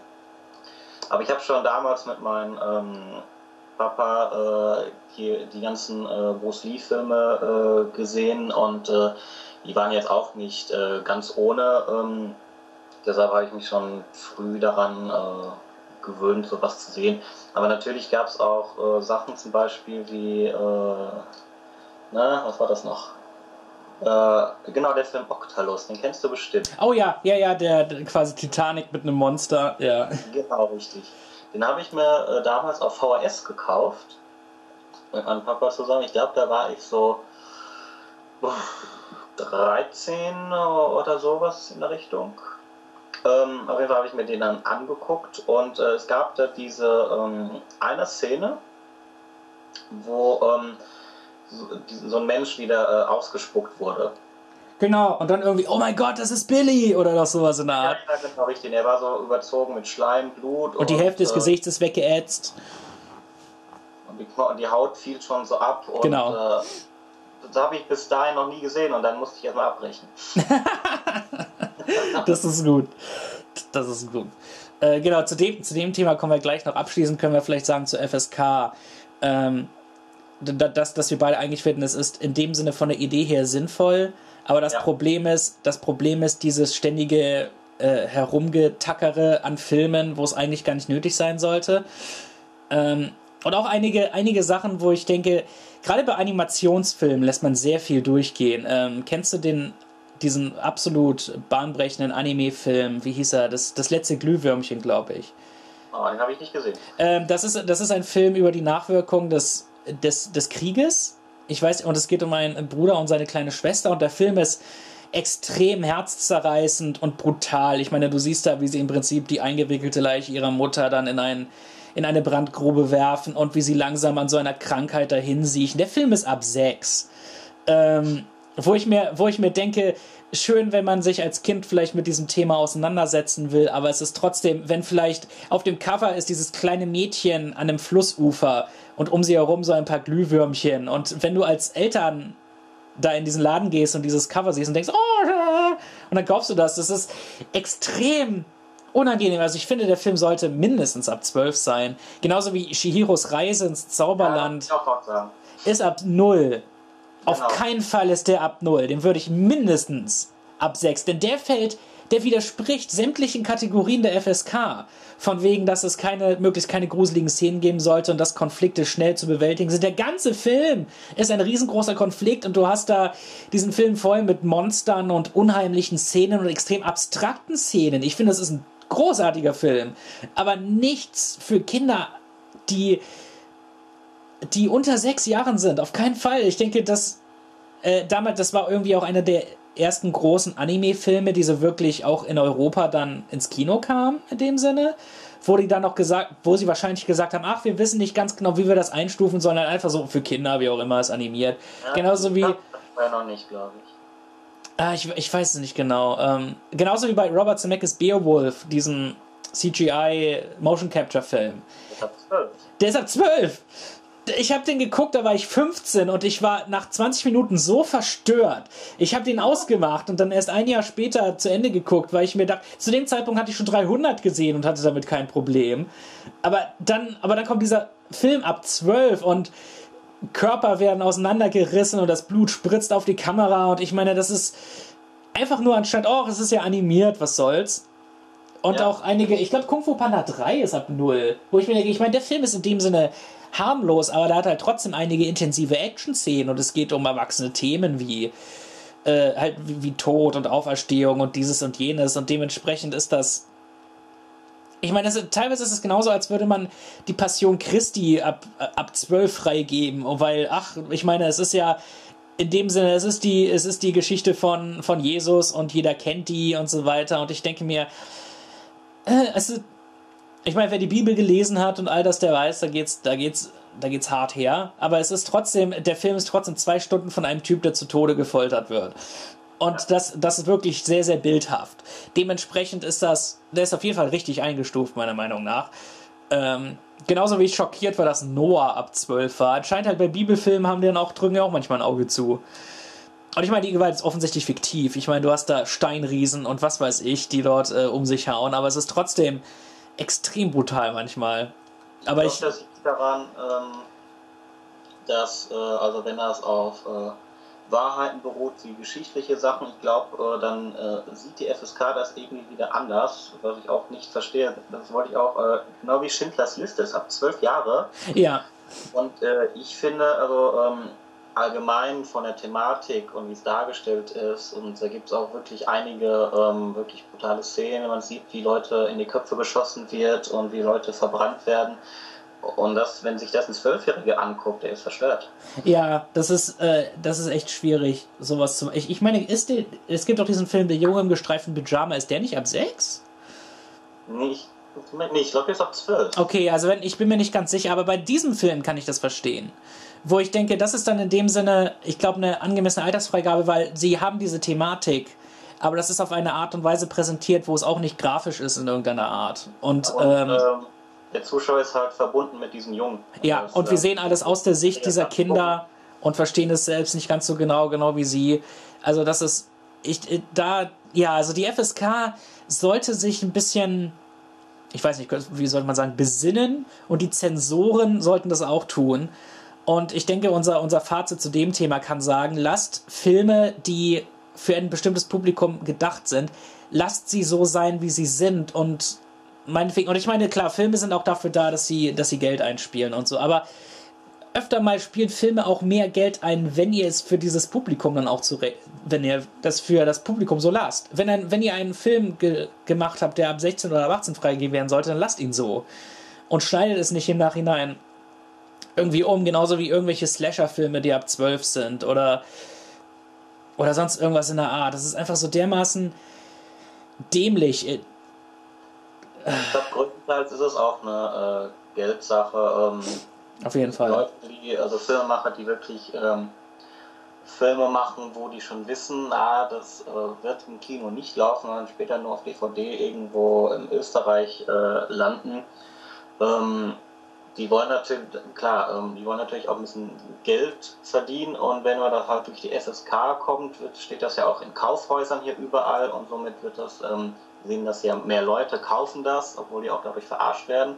Aber ich habe schon damals mit meinem ähm, Papa äh, die, die ganzen äh, Bruce Lee-Filme gesehen und die waren jetzt auch nicht ganz ohne. Ähm, deshalb habe ich mich schon früh daran gewöhnt, sowas zu sehen. Aber natürlich gab es auch äh, Sachen zum Beispiel wie, äh, na, was war das noch? Äh, genau, der Film Octalus, den kennst du bestimmt. Oh ja, ja, ja, der, der quasi Titanic mit einem Monster, ja. Genau, richtig. Den habe ich mir äh, damals auf VHS gekauft. Mit meinem Papa zusammen. Ich glaube, da war ich so 13 oder sowas in der Richtung. Ähm, auf jeden Fall habe ich mir den dann angeguckt und äh, es gab da diese ähm, eine Szene, wo ähm, so, so, ein Mensch wieder äh, ausgespuckt wurde. Genau, und dann irgendwie, oh mein Gott, das ist Billy oder doch sowas in der Art. Ja, genau, richtig. Er war so überzogen mit Schleim, Blut. Und, und die Hälfte des äh, Gesichts ist weggeätzt. Und die, die, Haut fiel schon so ab. Und, genau. Äh, das habe ich bis dahin noch nie gesehen und dann musste ich erstmal abbrechen. [LAUGHS] [LAUGHS] das ist gut. Das ist gut. Äh, genau, zu dem, zu dem Thema kommen wir gleich noch. Abschließend können wir vielleicht sagen zur FSK, ähm, dass, dass wir beide eigentlich finden, es ist in dem Sinne von der Idee her sinnvoll, aber das ja. Problem ist, das Problem ist dieses ständige äh, Herumgetackere an Filmen, wo es eigentlich gar nicht nötig sein sollte. Ähm, und auch einige, einige Sachen, wo ich denke, gerade bei Animationsfilmen lässt man sehr viel durchgehen. Ähm, kennst du den diesen absolut bahnbrechenden Anime-Film, wie hieß er? Das, das letzte Glühwürmchen, glaube ich. Oh, den habe ich nicht gesehen. Ähm, das, ist, das ist ein Film über die Nachwirkungen des, des, des Krieges. Ich weiß, und es geht um einen Bruder und seine kleine Schwester. Und der Film ist extrem herzzerreißend und brutal. Ich meine, du siehst da, wie sie im Prinzip die eingewickelte Leiche ihrer Mutter dann in, ein, in eine Brandgrube werfen und wie sie langsam an so einer Krankheit dahin siechen. Der Film ist ab sechs. Ähm, wo ich mir, wo ich mir denke, schön, wenn man sich als Kind vielleicht mit diesem Thema auseinandersetzen will, aber es ist trotzdem, wenn vielleicht auf dem Cover ist dieses kleine Mädchen an einem Flussufer und um sie herum so ein paar Glühwürmchen und wenn du als Eltern da in diesen Laden gehst und dieses Cover siehst und denkst, oh, und dann kaufst du das, das ist extrem unangenehm. Also ich finde, der Film sollte mindestens ab 12 sein. Genauso wie Shihiros Reise ins Zauberland ja, ist ab 0. Auf genau. keinen Fall ist der ab 0. Den würde ich mindestens ab 6. Denn der fällt, der widerspricht sämtlichen Kategorien der FSK. Von wegen, dass es keine, möglichst keine gruseligen Szenen geben sollte und dass Konflikte schnell zu bewältigen sind. Der ganze Film ist ein riesengroßer Konflikt und du hast da diesen Film voll mit Monstern und unheimlichen Szenen und extrem abstrakten Szenen. Ich finde, das ist ein großartiger Film. Aber nichts für Kinder, die die unter sechs Jahren sind. Auf keinen Fall. Ich denke, dass äh, damals, das war irgendwie auch einer der ersten großen Anime-Filme, die so wirklich auch in Europa dann ins Kino kamen, in dem Sinne. Wo die dann noch gesagt, wo sie wahrscheinlich gesagt haben, ach, wir wissen nicht ganz genau, wie wir das einstufen, sondern einfach so für Kinder, wie auch immer, es animiert. Ja, Genauso wie. Das war noch nicht, glaube ich. Ah, ich, ich weiß es nicht genau. Ähm, genauso wie bei Robert Zemeckis Beowulf, diesem CGI Motion Capture Film. Der ist ab 12. Der ist ab 12! ich habe den geguckt, da war ich 15 und ich war nach 20 Minuten so verstört. Ich habe den ausgemacht und dann erst ein Jahr später zu Ende geguckt, weil ich mir dachte, zu dem Zeitpunkt hatte ich schon 300 gesehen und hatte damit kein Problem. Aber dann, aber dann kommt dieser Film ab 12 und Körper werden auseinandergerissen und das Blut spritzt auf die Kamera und ich meine, das ist einfach nur anstatt, oh, es ist ja animiert, was soll's. Und ja. auch einige, ich glaube, Kung Fu Panda 3 ist ab 0. Wo ich mir denke, ich meine, der Film ist in dem Sinne harmlos, aber da hat halt trotzdem einige intensive Action-Szenen und es geht um erwachsene Themen wie äh, halt wie, wie Tod und Auferstehung und dieses und jenes und dementsprechend ist das ich meine, das, teilweise ist es genauso, als würde man die Passion Christi ab, ab 12 freigeben, weil, ach, ich meine, es ist ja in dem Sinne, es ist die, es ist die Geschichte von, von Jesus und jeder kennt die und so weiter. Und ich denke mir, äh, es ist, ich meine, wer die Bibel gelesen hat und all das, der weiß, da geht's, da geht's, da geht's hart her. Aber es ist trotzdem, der Film ist trotzdem zwei Stunden von einem Typ, der zu Tode gefoltert wird. Und das, das ist wirklich sehr, sehr bildhaft. Dementsprechend ist das, der ist auf jeden Fall richtig eingestuft, meiner Meinung nach. Ähm, genauso wie ich schockiert war, dass Noah ab 12 war. Anscheinend halt bei Bibelfilmen haben die dann auch, drücken ja auch manchmal ein Auge zu. Und ich meine, die Gewalt ist offensichtlich fiktiv. Ich meine, du hast da Steinriesen und was weiß ich, die dort äh, um sich hauen, aber es ist trotzdem extrem brutal manchmal. Aber ich. Glaub, das liegt daran, ähm, dass, äh, also wenn das auf äh, Wahrheiten beruht, wie geschichtliche Sachen, ich glaube, äh, dann äh, sieht die FSK das irgendwie wieder anders, was ich auch nicht verstehe. Das wollte ich auch, äh, genau wie Schindlers Liste ist, ab zwölf Jahre. Ja. Und ich finde, also ähm, allgemein von der Thematik und wie es dargestellt ist. Und da gibt es auch wirklich einige ähm, wirklich brutale Szenen. Man sieht, wie Leute in die Köpfe geschossen wird und wie Leute verbrannt werden. Und das, wenn sich das ein Zwölfjährige anguckt, der ist verstört. Ja, das ist, äh, das ist echt schwierig, sowas zu. Ich, ich meine, ist der, es gibt auch diesen Film Der Junge im gestreiften Pyjama, ist der nicht ab sechs? Nicht. Nee, ich glaube, der ist ab zwölf. Okay, also wenn, ich bin mir nicht ganz sicher, aber bei diesem Film kann ich das verstehen wo ich denke, das ist dann in dem Sinne, ich glaube, eine angemessene Altersfreigabe, weil sie haben diese Thematik, aber das ist auf eine Art und Weise präsentiert, wo es auch nicht grafisch ist in irgendeiner Art. Und, und ähm, ähm, der Zuschauer ist halt verbunden mit diesem Jungen. Ja, und wir äh, sehen alles aus der Sicht dieser Kinder und verstehen es selbst nicht ganz so genau, genau wie sie. Also das ist, ich, äh, da, ja, also die FSK sollte sich ein bisschen ich weiß nicht, wie sollte man sagen, besinnen und die Zensoren sollten das auch tun. Und ich denke, unser, unser Fazit zu dem Thema kann sagen, lasst Filme, die für ein bestimmtes Publikum gedacht sind, lasst sie so sein, wie sie sind und meinetwegen, und ich meine, klar, Filme sind auch dafür da, dass sie, dass sie Geld einspielen und so, aber öfter mal spielen Filme auch mehr Geld ein, wenn ihr es für dieses Publikum dann auch zu, wenn ihr das für das Publikum so lasst. Wenn, ein, wenn ihr einen Film ge gemacht habt, der ab 16 oder ab 18 freigegeben werden sollte, dann lasst ihn so. Und schneidet es nicht im Nachhinein irgendwie um, genauso wie irgendwelche Slasher-Filme, die ab 12 sind oder, oder sonst irgendwas in der Art. Das ist einfach so dermaßen dämlich. Ich glaube, größtenteils ist es auch eine äh, Geldsache. Ähm, Auf jeden Fall. Leute, die, also Filmemacher, die wirklich ähm, Filme machen, wo die schon wissen, ah, das äh, wird im Kino nicht laufen, sondern später nur auf DVD irgendwo in Österreich äh, landen. Ähm, die wollen natürlich, klar, ähm, die wollen natürlich auch ein bisschen Geld verdienen und wenn man da halt durch die FSK kommt, steht das ja auch in Kaufhäusern hier überall und somit wird das, ähm, sehen das ja mehr Leute kaufen das, obwohl die auch dadurch verarscht werden.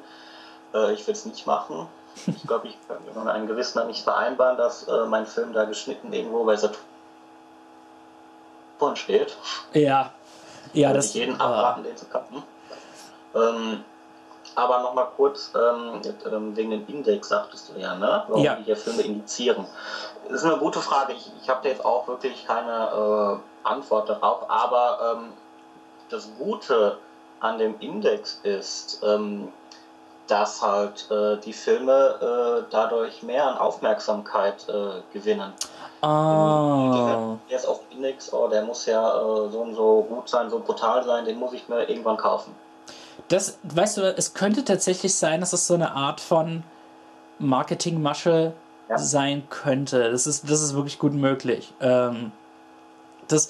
Äh, ich will es nicht machen. Ich glaube, ich kann mit einem Gewissen nicht vereinbaren, dass äh, mein Film da geschnitten irgendwo bei Saturn steht. Ja, ja, das. Ich jeden abraten, den zu kaufen. Ähm, aber nochmal kurz ähm, ähm, wegen dem Index, sagtest du ja, ne? Warum ja. die hier Filme indizieren. Das ist eine gute Frage. Ich, ich habe da jetzt auch wirklich keine äh, Antwort darauf, aber ähm, das Gute an dem Index ist, ähm, dass halt äh, die Filme äh, dadurch mehr an Aufmerksamkeit äh, gewinnen. Oh. Der ist auf Index, oh, der muss ja äh, so und so gut sein, so brutal sein, den muss ich mir irgendwann kaufen. Das, weißt du, es könnte tatsächlich sein, dass es so eine Art von Marketingmasche ja. sein könnte. Das ist, das ist wirklich gut möglich. Ähm, das,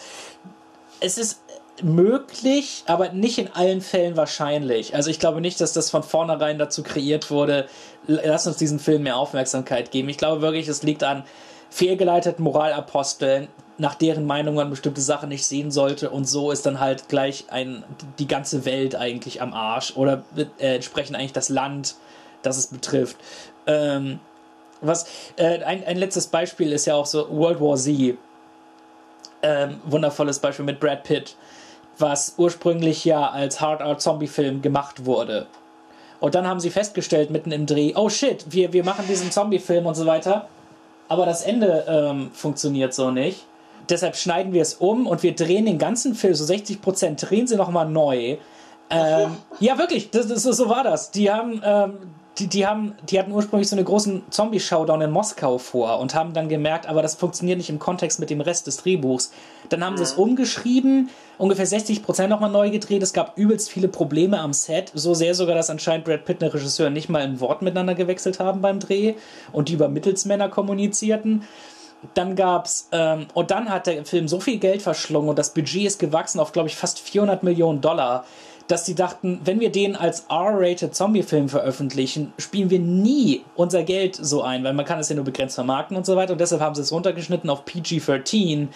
es ist, möglich, aber nicht in allen Fällen wahrscheinlich. Also ich glaube nicht, dass das von vornherein dazu kreiert wurde, lass uns diesen Film mehr Aufmerksamkeit geben. Ich glaube wirklich, es liegt an fehlgeleiteten Moralaposteln, nach deren Meinung man bestimmte Sachen nicht sehen sollte und so ist dann halt gleich ein, die ganze Welt eigentlich am Arsch oder äh, entsprechend eigentlich das Land, das es betrifft. Ähm, was, äh, ein, ein letztes Beispiel ist ja auch so World War Z. Ähm, wundervolles Beispiel mit Brad Pitt was ursprünglich ja als Hard Art Zombie Film gemacht wurde. Und dann haben sie festgestellt mitten im Dreh, oh shit, wir, wir machen diesen Zombie-Film und so weiter. Aber das Ende ähm, funktioniert so nicht. Deshalb schneiden wir es um und wir drehen den ganzen Film, so 60 Prozent, drehen sie nochmal neu. Ähm, ja, wirklich, das, das, so war das. Die haben ähm, die, die, haben, die hatten ursprünglich so einen großen Zombie-Showdown in Moskau vor und haben dann gemerkt, aber das funktioniert nicht im Kontext mit dem Rest des Drehbuchs. Dann haben mhm. sie es mhm. umgeschrieben, ungefähr 60% nochmal neu gedreht. Es gab übelst viele Probleme am Set. So sehr sogar, dass anscheinend Brad Pitt und der Regisseur nicht mal ein Wort miteinander gewechselt haben beim Dreh und die über Mittelsmänner kommunizierten. Dann gab's, ähm, und dann hat der Film so viel Geld verschlungen und das Budget ist gewachsen auf, glaube ich, fast 400 Millionen Dollar dass sie dachten, wenn wir den als R-rated Zombie-Film veröffentlichen, spielen wir nie unser Geld so ein, weil man kann es ja nur begrenzt vermarkten und so weiter. Und deshalb haben sie es runtergeschnitten auf PG-13.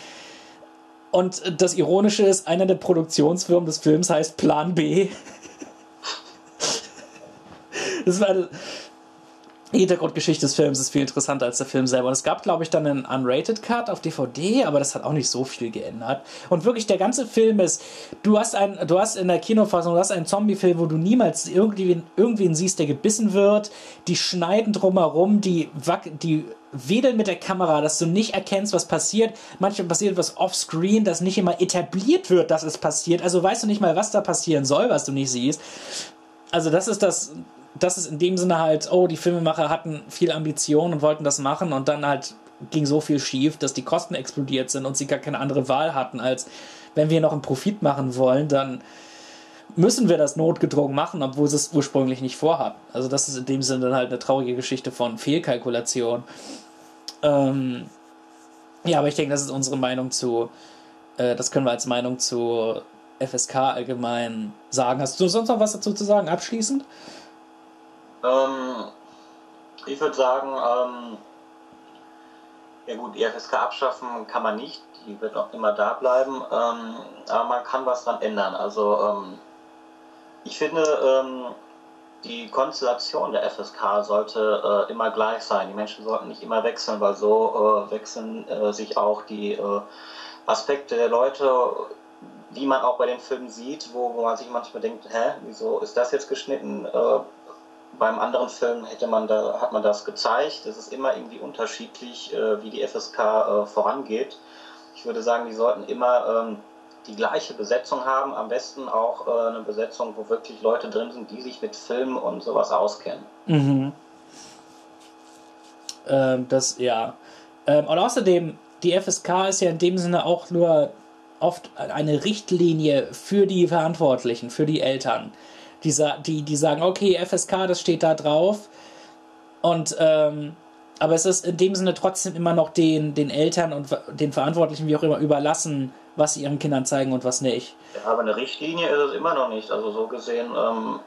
Und das Ironische ist, einer der Produktionsfirmen des Films heißt Plan B. [LAUGHS] das war die Hintergrundgeschichte des Films ist viel interessanter als der Film selber. Und es gab, glaube ich, dann einen Unrated Cut auf DVD, aber das hat auch nicht so viel geändert. Und wirklich, der ganze Film ist, du hast ein, du hast in der Kinofassung, du hast einen Zombie-Film, wo du niemals irgendwie, irgendwen siehst, der gebissen wird. Die schneiden drumherum, die, die wedeln mit der Kamera, dass du nicht erkennst, was passiert. Manchmal passiert was offscreen, das nicht immer etabliert wird, dass es passiert. Also weißt du nicht mal, was da passieren soll, was du nicht siehst. Also das ist das, das ist in dem Sinne halt, oh, die Filmemacher hatten viel Ambition und wollten das machen und dann halt ging so viel schief, dass die Kosten explodiert sind und sie gar keine andere Wahl hatten, als wenn wir noch einen Profit machen wollen, dann müssen wir das notgedrungen machen, obwohl sie es ursprünglich nicht vorhatten. Also das ist in dem Sinne dann halt eine traurige Geschichte von Fehlkalkulation. Ähm, ja, aber ich denke, das ist unsere Meinung zu, äh, das können wir als Meinung zu FSK allgemein sagen. Hast du sonst noch was dazu zu sagen, abschließend? Ähm, ich würde sagen, ähm, ja gut, die FSK abschaffen kann man nicht, die wird auch immer da bleiben, ähm, aber man kann was dran ändern. Also ähm, ich finde, ähm, die Konstellation der FSK sollte äh, immer gleich sein. Die Menschen sollten nicht immer wechseln, weil so äh, wechseln äh, sich auch die äh, Aspekte der Leute, die man auch bei den Filmen sieht, wo, wo man sich manchmal denkt, hä, wieso ist das jetzt geschnitten? Beim anderen Film hätte man da, hat man das gezeigt. Es ist immer irgendwie unterschiedlich, äh, wie die FSK äh, vorangeht. Ich würde sagen, die sollten immer ähm, die gleiche Besetzung haben, am besten auch äh, eine Besetzung, wo wirklich Leute drin sind, die sich mit Film und sowas auskennen. Mhm. Ähm, das, ja. Ähm, und außerdem, die FSK ist ja in dem Sinne auch nur oft eine Richtlinie für die Verantwortlichen, für die Eltern die, die, die sagen, okay, FSK, das steht da drauf. Und ähm, aber es ist in dem Sinne trotzdem immer noch den, den Eltern und den Verantwortlichen, wie auch immer, überlassen, was sie ihren Kindern zeigen und was nicht. Ja, aber eine Richtlinie ist es immer noch nicht. Also so gesehen ähm,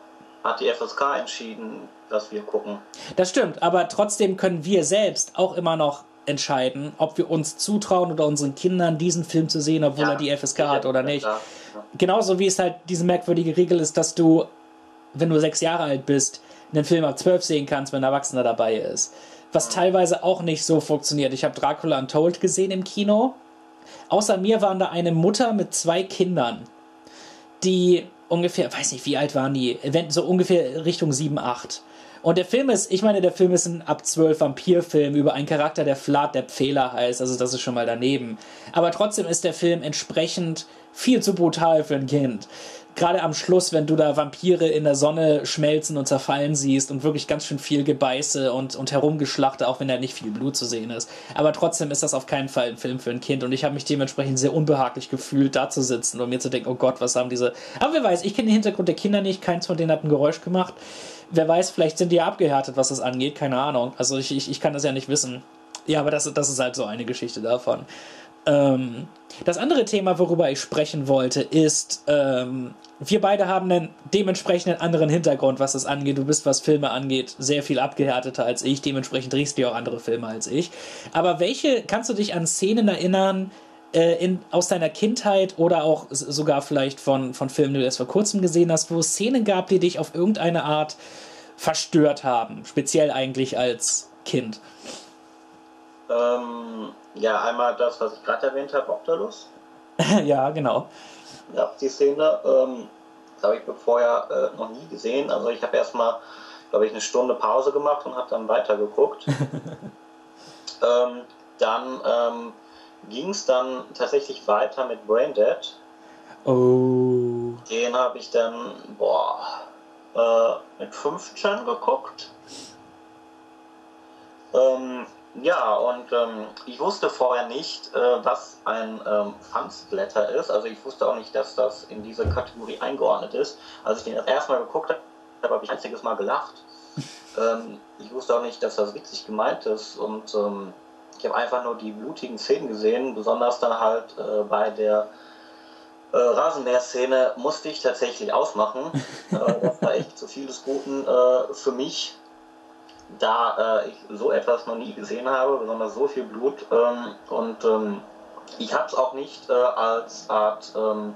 hat die FSK entschieden, dass wir gucken. Das stimmt, aber trotzdem können wir selbst auch immer noch entscheiden, ob wir uns zutrauen oder unseren Kindern diesen Film zu sehen, obwohl ja, er die FSK hat oder nicht. Ja. Genauso wie es halt diese merkwürdige Regel ist, dass du wenn du sechs Jahre alt bist, einen Film ab zwölf sehen kannst, wenn ein Erwachsener dabei ist. Was teilweise auch nicht so funktioniert. Ich habe Dracula Untold gesehen im Kino. Außer mir waren da eine Mutter mit zwei Kindern, die ungefähr, weiß nicht, wie alt waren die, so ungefähr Richtung 7, 8. Und der Film ist, ich meine, der Film ist ein ab 12 Vampirfilm über einen Charakter, der Vlad der Pfähler heißt, also das ist schon mal daneben. Aber trotzdem ist der Film entsprechend viel zu brutal für ein Kind gerade am Schluss, wenn du da Vampire in der Sonne schmelzen und zerfallen siehst und wirklich ganz schön viel Gebeiße und, und Herumgeschlachte, auch wenn da nicht viel Blut zu sehen ist. Aber trotzdem ist das auf keinen Fall ein Film für ein Kind und ich habe mich dementsprechend sehr unbehaglich gefühlt, da zu sitzen und mir zu denken, oh Gott, was haben diese. Aber wer weiß, ich kenne den Hintergrund der Kinder nicht, keins von denen hat ein Geräusch gemacht. Wer weiß, vielleicht sind die ja abgehärtet, was das angeht, keine Ahnung. Also ich, ich, ich kann das ja nicht wissen. Ja, aber das, das ist halt so eine Geschichte davon. Ähm, das andere Thema, worüber ich sprechen wollte, ist, ähm, wir beide haben einen dementsprechend anderen Hintergrund, was das angeht. Du bist, was Filme angeht, sehr viel abgehärteter als ich. Dementsprechend drehst du auch andere Filme als ich. Aber welche, kannst du dich an Szenen erinnern, äh, in, aus deiner Kindheit oder auch sogar vielleicht von, von Filmen, die du erst vor kurzem gesehen hast, wo es Szenen gab, die dich auf irgendeine Art verstört haben? Speziell eigentlich als Kind. Ähm, ja, einmal das, was ich gerade erwähnt habe, Octalus. [LAUGHS] ja, genau. Ja, die Szene ähm, habe ich vorher äh, noch nie gesehen. Also ich habe erstmal, glaube ich, eine Stunde Pause gemacht und habe dann weitergeguckt. [LAUGHS] ähm, dann ähm, ging es dann tatsächlich weiter mit Braindead. Oh. Den habe ich dann, boah, äh, mit 15 geguckt. Ähm, ja, und ähm, ich wusste vorher nicht, äh, was ein ähm, Fansblätter ist. Also ich wusste auch nicht, dass das in diese Kategorie eingeordnet ist. Als ich den das erste Mal geguckt habe, habe ich ein einziges Mal gelacht. [LAUGHS] ähm, ich wusste auch nicht, dass das witzig gemeint ist. Und ähm, ich habe einfach nur die blutigen Szenen gesehen, besonders dann halt äh, bei der äh, Rasenmäher-Szene musste ich tatsächlich ausmachen. [LAUGHS] äh, das war echt zu viel des Guten äh, für mich da äh, ich so etwas noch nie gesehen habe, besonders so viel Blut. Ähm, und ähm, ich habe es auch nicht äh, als Art ähm,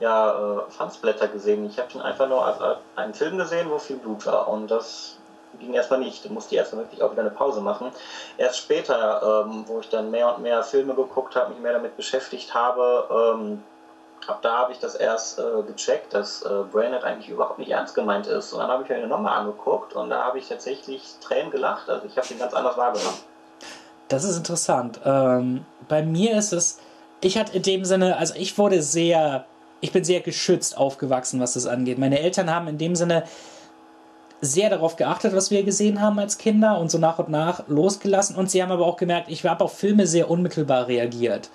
ja, äh, Fansblätter gesehen. Ich habe ihn einfach nur als, als einen Film gesehen, wo viel Blut war. Und das ging erstmal nicht. Da musste ich erstmal wirklich auch wieder eine Pause machen. Erst später, ähm, wo ich dann mehr und mehr Filme geguckt habe, mich mehr damit beschäftigt habe, ähm, ab da habe ich das erst äh, gecheckt, dass äh, Brainerd eigentlich überhaupt nicht ernst gemeint ist. Und dann habe ich mir nochmal angeguckt und da habe ich tatsächlich Tränen gelacht. Also ich habe ihn ganz anders wahrgenommen. Das ist interessant. Ähm, bei mir ist es, ich hatte in dem Sinne, also ich wurde sehr, ich bin sehr geschützt aufgewachsen, was das angeht. Meine Eltern haben in dem Sinne sehr darauf geachtet, was wir gesehen haben als Kinder und so nach und nach losgelassen. Und sie haben aber auch gemerkt, ich habe auf Filme sehr unmittelbar reagiert.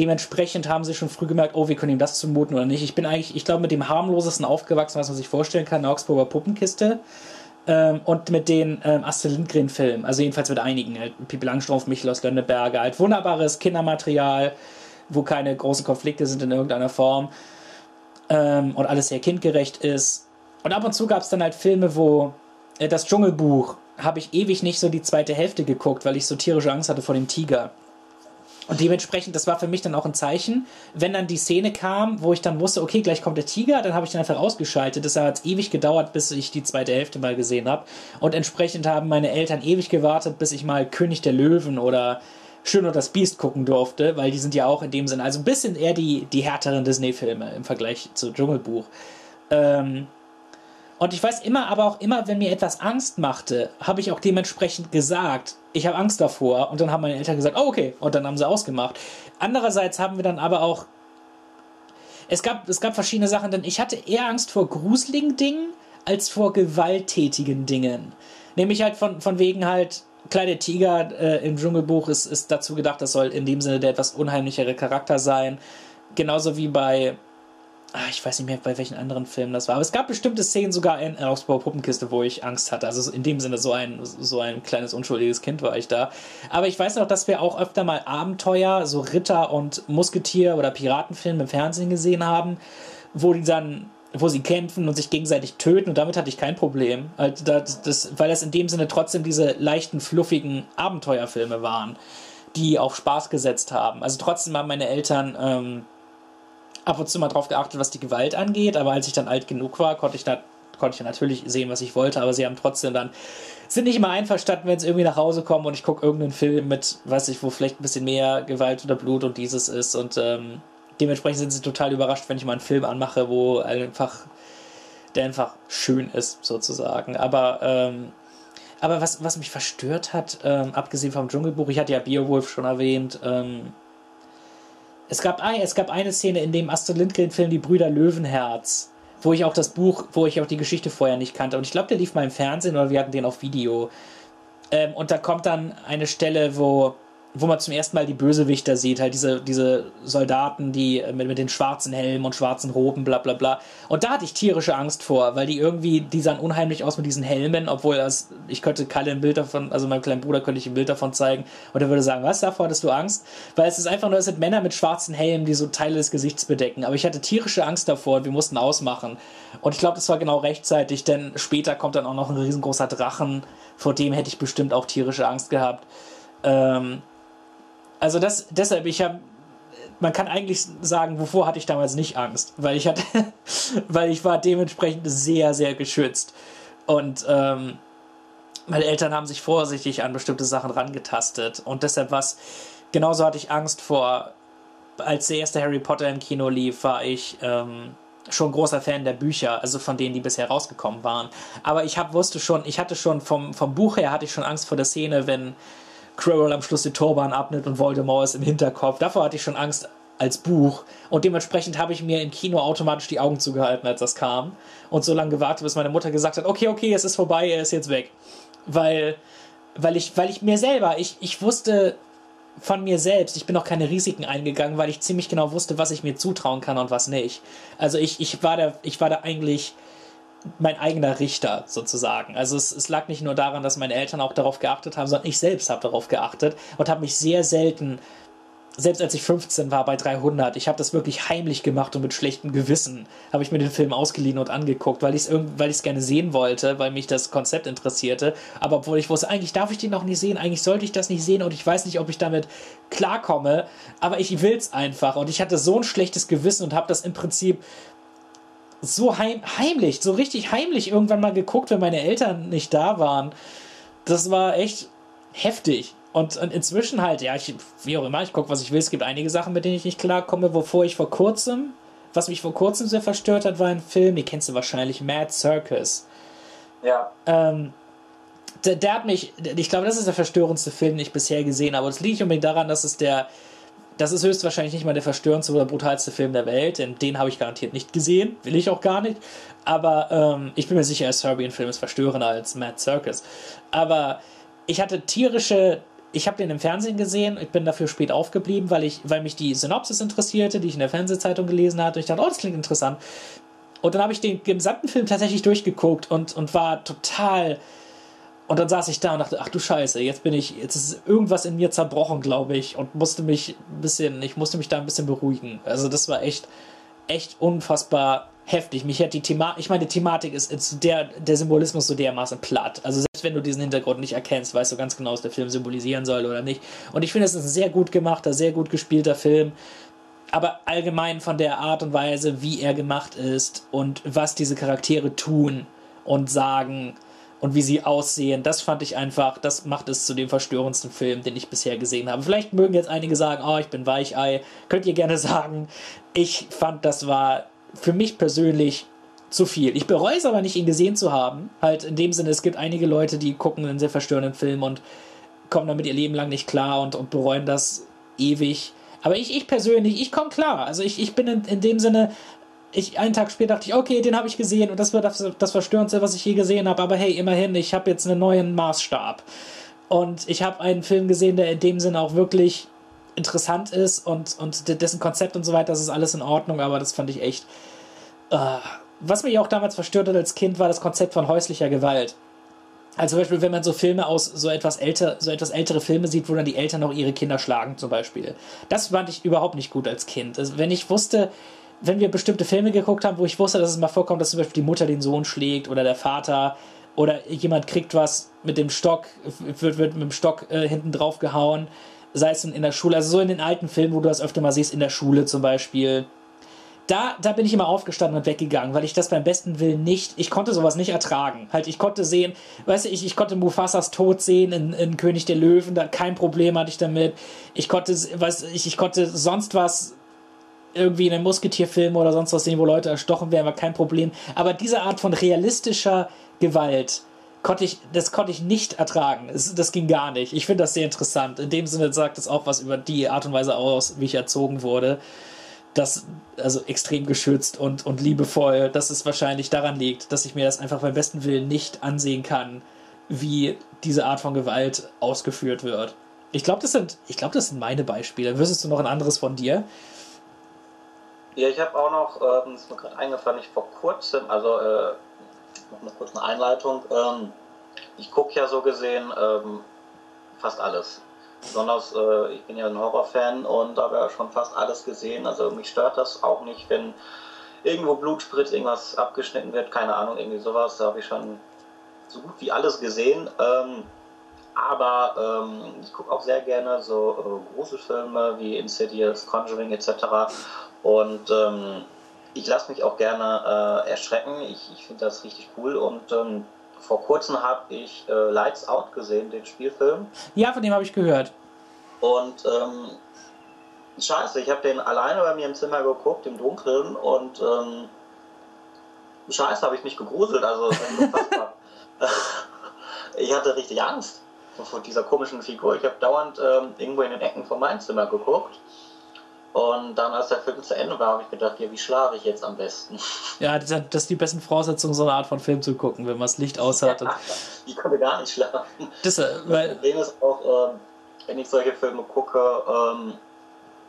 Dementsprechend haben sie schon früh gemerkt, oh, wir können ihm das zumuten oder nicht. Ich bin eigentlich, ich glaube, mit dem harmlosesten aufgewachsen, was man sich vorstellen kann, Augsburger Puppenkiste. Ähm, und mit den ähm, Astrid Lindgren-Filmen, also jedenfalls mit einigen. Halt, Pippi Langstrumpf, Michel aus Lönneberger, halt wunderbares Kindermaterial, wo keine großen Konflikte sind in irgendeiner Form. Ähm, und alles sehr kindgerecht ist. Und ab und zu gab es dann halt Filme, wo äh, das Dschungelbuch habe ich ewig nicht so die zweite Hälfte geguckt, weil ich so tierische Angst hatte vor dem Tiger. Und dementsprechend, das war für mich dann auch ein Zeichen, wenn dann die Szene kam, wo ich dann wusste, okay, gleich kommt der Tiger, dann habe ich den einfach ausgeschaltet. Das hat ewig gedauert, bis ich die zweite Hälfte mal gesehen habe. Und entsprechend haben meine Eltern ewig gewartet, bis ich mal König der Löwen oder Schön und das Biest gucken durfte, weil die sind ja auch in dem Sinne, also ein bisschen eher die, die härteren Disney-Filme im Vergleich zu Dschungelbuch. Ähm, und ich weiß immer, aber auch immer, wenn mir etwas Angst machte, habe ich auch dementsprechend gesagt, ich habe Angst davor. Und dann haben meine Eltern gesagt, oh, okay. Und dann haben sie ausgemacht. Andererseits haben wir dann aber auch. Es gab, es gab verschiedene Sachen, denn ich hatte eher Angst vor gruseligen Dingen als vor gewalttätigen Dingen. Nämlich halt von, von wegen halt, Kleine Tiger äh, im Dschungelbuch ist, ist dazu gedacht, das soll in dem Sinne der etwas unheimlichere Charakter sein. Genauso wie bei ich weiß nicht mehr, bei welchen anderen Filmen das war, aber es gab bestimmte Szenen sogar in Ausbau Puppenkiste, wo ich Angst hatte. Also in dem Sinne so ein, so ein kleines unschuldiges Kind war ich da. Aber ich weiß noch, dass wir auch öfter mal Abenteuer, so Ritter- und Musketier- oder Piratenfilme im Fernsehen gesehen haben, wo die dann wo sie kämpfen und sich gegenseitig töten und damit hatte ich kein Problem, also das, das, weil das in dem Sinne trotzdem diese leichten, fluffigen Abenteuerfilme waren, die auf Spaß gesetzt haben. Also trotzdem haben meine Eltern ähm, ab und zu mal drauf geachtet, was die Gewalt angeht, aber als ich dann alt genug war, konnte ich da konnte ich natürlich sehen, was ich wollte, aber sie haben trotzdem dann sind nicht immer einverstanden, wenn sie irgendwie nach Hause kommen und ich gucke irgendeinen Film mit, weiß ich, wo vielleicht ein bisschen mehr Gewalt oder Blut und dieses ist und ähm, dementsprechend sind sie total überrascht, wenn ich mal einen Film anmache, wo einfach der einfach schön ist sozusagen. Aber ähm, aber was, was mich verstört hat, ähm, abgesehen vom Dschungelbuch, ich hatte ja Beowulf schon erwähnt, ähm, es gab, ein, es gab eine Szene in dem Astrid Lindgren-Film Die Brüder Löwenherz, wo ich auch das Buch, wo ich auch die Geschichte vorher nicht kannte. Und ich glaube, der lief mal im Fernsehen oder wir hatten den auf Video. Ähm, und da kommt dann eine Stelle, wo wo man zum ersten Mal die Bösewichter sieht, halt diese, diese Soldaten, die mit, mit den schwarzen Helmen und schwarzen Roben, bla bla bla. Und da hatte ich tierische Angst vor, weil die irgendwie, die sahen unheimlich aus mit diesen Helmen, obwohl das, ich könnte Kalle ein Bild davon, also meinem kleinen Bruder könnte ich ein Bild davon zeigen und er würde sagen, was, davor hattest du Angst? Weil es ist einfach nur, es sind Männer mit schwarzen Helmen, die so Teile des Gesichts bedecken. Aber ich hatte tierische Angst davor und wir mussten ausmachen. Und ich glaube, das war genau rechtzeitig, denn später kommt dann auch noch ein riesengroßer Drachen, vor dem hätte ich bestimmt auch tierische Angst gehabt. Ähm, also das, deshalb, ich habe, man kann eigentlich sagen, wovor hatte ich damals nicht Angst, weil ich hatte, [LAUGHS] weil ich war dementsprechend sehr, sehr geschützt. Und ähm, meine Eltern haben sich vorsichtig an bestimmte Sachen rangetastet. Und deshalb was, genauso hatte ich Angst vor, als der erste Harry Potter im Kino lief, war ich ähm, schon großer Fan der Bücher, also von denen, die bisher rausgekommen waren. Aber ich hab, wusste schon, ich hatte schon vom, vom Buch her hatte ich schon Angst vor der Szene, wenn Quirrell am Schluss die Turban abnimmt und Voldemort ist im Hinterkopf. Davor hatte ich schon Angst als Buch und dementsprechend habe ich mir im Kino automatisch die Augen zugehalten, als das kam und so lange gewartet, bis meine Mutter gesagt hat, okay, okay, es ist vorbei, er ist jetzt weg. Weil, weil ich, weil ich mir selber, ich, ich wusste von mir selbst, ich bin auch keine Risiken eingegangen, weil ich ziemlich genau wusste, was ich mir zutrauen kann und was nicht. Also ich, ich war da, ich war da eigentlich mein eigener Richter sozusagen. Also es, es, lag nicht nur daran, dass meine Eltern auch darauf geachtet haben, sondern ich selbst habe darauf geachtet und habe mich sehr selten, selbst als ich 15 war bei 300, ich habe das wirklich heimlich gemacht und mit schlechtem Gewissen habe ich mir den Film ausgeliehen und angeguckt, weil ich es weil ich es gerne sehen wollte, weil mich das Konzept interessierte. Aber obwohl ich wusste, eigentlich darf ich den noch nicht sehen, eigentlich sollte ich das nicht sehen und ich weiß nicht, ob ich damit klarkomme, aber ich will es einfach und ich hatte so ein schlechtes Gewissen und habe das im Prinzip so heim, heimlich, so richtig heimlich irgendwann mal geguckt, wenn meine Eltern nicht da waren. Das war echt heftig. Und, und inzwischen halt, ja, ich, wie auch immer, ich gucke, was ich will. Es gibt einige Sachen, mit denen ich nicht klarkomme, wovor ich vor kurzem, was mich vor kurzem sehr verstört hat, war ein Film, den kennst du wahrscheinlich, Mad Circus. Ja. Ähm, der, der hat mich, ich glaube, das ist der verstörendste Film, den ich bisher gesehen habe. Das liegt nicht unbedingt daran, dass es der das ist höchstwahrscheinlich nicht mal der verstörendste oder brutalste Film der Welt, denn den habe ich garantiert nicht gesehen, will ich auch gar nicht. Aber ähm, ich bin mir sicher, Serbian-Film ist verstörender als Mad Circus. Aber ich hatte tierische. Ich habe den im Fernsehen gesehen, ich bin dafür spät aufgeblieben, weil, ich, weil mich die Synopsis interessierte, die ich in der Fernsehzeitung gelesen hatte. Und ich dachte, oh, das klingt interessant. Und dann habe ich den gesamten Film tatsächlich durchgeguckt und, und war total und dann saß ich da und dachte, ach du Scheiße, jetzt bin ich, jetzt ist irgendwas in mir zerbrochen, glaube ich, und musste mich ein bisschen, ich musste mich da ein bisschen beruhigen. Also das war echt, echt unfassbar heftig. Mich hat die Thematik, ich meine, die Thematik ist, ist der, der Symbolismus so dermaßen platt. Also selbst wenn du diesen Hintergrund nicht erkennst, weißt du ganz genau, was der Film symbolisieren soll oder nicht. Und ich finde, es ist ein sehr gut gemachter, sehr gut gespielter Film. Aber allgemein von der Art und Weise, wie er gemacht ist und was diese Charaktere tun und sagen, und wie sie aussehen, das fand ich einfach, das macht es zu dem verstörendsten Film, den ich bisher gesehen habe. Vielleicht mögen jetzt einige sagen, oh, ich bin Weichei. Könnt ihr gerne [LAUGHS] sagen. Ich fand, das war für mich persönlich zu viel. Ich bereue es aber nicht, ihn gesehen zu haben. Halt in dem Sinne, es gibt einige Leute, die gucken einen sehr verstörenden Film und kommen damit ihr Leben lang nicht klar und, und bereuen das ewig. Aber ich, ich persönlich, ich komme klar. Also ich, ich bin in, in dem Sinne ich einen Tag später dachte ich, okay, den habe ich gesehen und das war das, das Verstörendste, was ich je gesehen habe. Aber hey, immerhin, ich habe jetzt einen neuen Maßstab. Und ich habe einen Film gesehen, der in dem Sinne auch wirklich interessant ist und, und dessen Konzept und so weiter, das ist alles in Ordnung, aber das fand ich echt. Äh, was mich auch damals verstört hat als Kind, war das Konzept von häuslicher Gewalt. Also zum Beispiel, wenn man so Filme aus so etwas älter, so etwas ältere Filme sieht, wo dann die Eltern auch ihre Kinder schlagen, zum Beispiel. Das fand ich überhaupt nicht gut als Kind. Also wenn ich wusste, wenn wir bestimmte Filme geguckt haben, wo ich wusste, dass es mal vorkommt, dass zum Beispiel die Mutter den Sohn schlägt oder der Vater oder jemand kriegt was mit dem Stock, wird, wird mit dem Stock äh, hinten drauf gehauen, sei es in der Schule, also so in den alten Filmen, wo du das öfter mal siehst, in der Schule zum Beispiel. Da, da bin ich immer aufgestanden und weggegangen, weil ich das beim besten Willen nicht, ich konnte sowas nicht ertragen. Halt, ich konnte sehen, weißt du, ich, ich konnte Mufasas Tod sehen in, in König der Löwen, da kein Problem hatte ich damit. Ich konnte, weiß ich, ich konnte sonst was irgendwie in einem Musketierfilm oder sonst was sehen, wo Leute erstochen werden, war kein Problem. Aber diese Art von realistischer Gewalt konnte ich, das konnte ich nicht ertragen. Das, das ging gar nicht. Ich finde das sehr interessant. In dem Sinne sagt es auch was über die Art und Weise aus, wie ich erzogen wurde. Das, also extrem geschützt und, und liebevoll, dass es wahrscheinlich daran liegt, dass ich mir das einfach beim besten Willen nicht ansehen kann, wie diese Art von Gewalt ausgeführt wird. Ich glaube, das, sind, das sind meine Beispiele. Wüsstest du noch ein anderes von dir? Ja, ich habe auch noch, ähm, ist mir gerade eingefallen, ich vor kurzem, also äh, noch eine kurze Einleitung. Ähm, ich gucke ja so gesehen ähm, fast alles. Besonders, äh, ich bin ja ein Horrorfan und habe ja schon fast alles gesehen. Also mich stört das auch nicht, wenn irgendwo Blut spritzt, irgendwas abgeschnitten wird, keine Ahnung, irgendwie sowas. Da habe ich schon so gut wie alles gesehen. Ähm, aber ähm, ich gucke auch sehr gerne so äh, große Filme wie Insidious, Conjuring etc. Und ähm, ich lasse mich auch gerne äh, erschrecken. Ich, ich finde das richtig cool. Und ähm, vor kurzem habe ich äh, Lights Out gesehen, den Spielfilm. Ja, von dem habe ich gehört. Und ähm, scheiße, ich habe den alleine bei mir im Zimmer geguckt, im Dunkeln. Und ähm, scheiße, habe ich mich gegruselt. Also, [LAUGHS] ich hatte richtig Angst vor dieser komischen Figur. Ich habe dauernd ähm, irgendwo in den Ecken von meinem Zimmer geguckt. Und dann, als der Film zu Ende war, habe ich gedacht, ja, wie schlafe ich jetzt am besten? [LAUGHS] Ja, das ist die besten Voraussetzungen, so eine Art von Film zu gucken, wenn man das Licht aus hat. Ja, [LAUGHS] ich konnte gar nicht schlafen. Das, äh, das Problem ist auch, ähm, wenn ich solche Filme gucke ähm,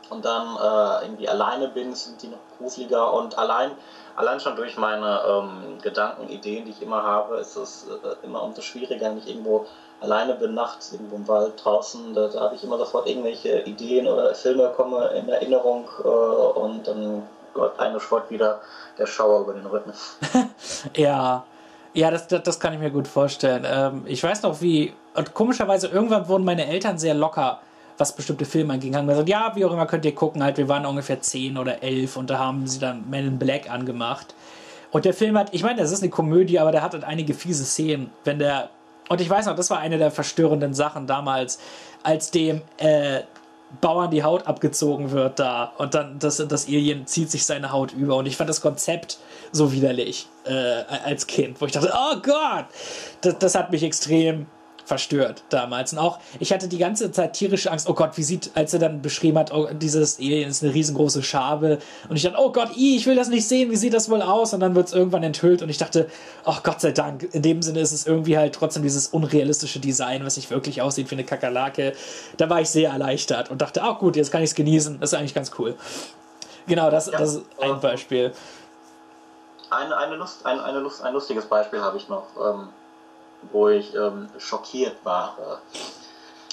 und dann äh, irgendwie alleine bin, sind die noch gruseliger und allein, allein schon durch meine ähm, Gedanken, Ideen, die ich immer habe, ist es äh, immer umso schwieriger, wenn ich irgendwo alleine bin nachts irgendwo im Wald draußen, da, da habe ich immer sofort irgendwelche Ideen oder Filme kommen in Erinnerung äh, und dann läuft eine Sport wieder der Schauer über den Rücken. [LAUGHS] ja, ja, das, das, das, kann ich mir gut vorstellen. Ähm, ich weiß noch, wie, und komischerweise irgendwann wurden meine Eltern sehr locker, was bestimmte Filme anging. Haben gesagt, ja, wie auch immer könnt ihr gucken, halt, wir waren ungefähr zehn oder elf und da haben sie dann Men in Black angemacht. Und der Film hat, ich meine, das ist eine Komödie, aber der hat halt einige fiese Szenen, wenn der und ich weiß noch, das war eine der verstörenden Sachen damals, als dem äh, Bauern die Haut abgezogen wird da und dann das, das Alien zieht sich seine Haut über. Und ich fand das Konzept so widerlich äh, als Kind, wo ich dachte, oh Gott, das, das hat mich extrem verstört damals. Und auch, ich hatte die ganze Zeit tierische Angst, oh Gott, wie sieht, als er dann beschrieben hat, oh, dieses Alien ist eine riesengroße Schabe. Und ich dachte, oh Gott, ich will das nicht sehen, wie sieht das wohl aus? Und dann wird es irgendwann enthüllt und ich dachte, ach oh Gott sei Dank, in dem Sinne ist es irgendwie halt trotzdem dieses unrealistische Design, was nicht wirklich aussieht wie eine Kakerlake. Da war ich sehr erleichtert und dachte, ach oh, gut, jetzt kann ich es genießen. Das ist eigentlich ganz cool. Genau, das, ja, das ist ein Beispiel. Eine, eine Lust, ein, eine Lust, ein lustiges Beispiel habe ich noch. Ähm wo ich ähm, schockiert war.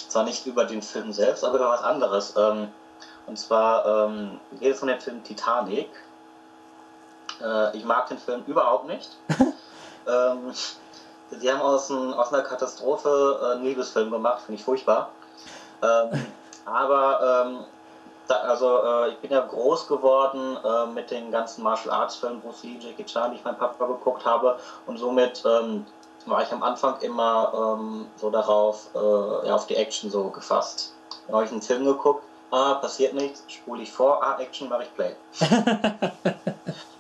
zwar nicht über den Film selbst, aber über was anderes. Ähm, und zwar ähm, geht es um den Film Titanic. Äh, ich mag den Film überhaupt nicht. [LAUGHS] ähm, die haben aus, ein, aus einer Katastrophe äh, einen Liebesfilm gemacht, finde ich furchtbar. Ähm, [LAUGHS] aber ähm, da, also äh, ich bin ja groß geworden äh, mit den ganzen Martial Arts Filmen, Bruce Lee, Jackie Chan, die ich mein Papa geguckt habe und somit ähm, war ich am Anfang immer ähm, so darauf, äh, ja, auf die Action so gefasst. Dann habe ich einen Film geguckt, ah, passiert nichts, spule ich vor, ah, Action, mache ich Play. [LAUGHS]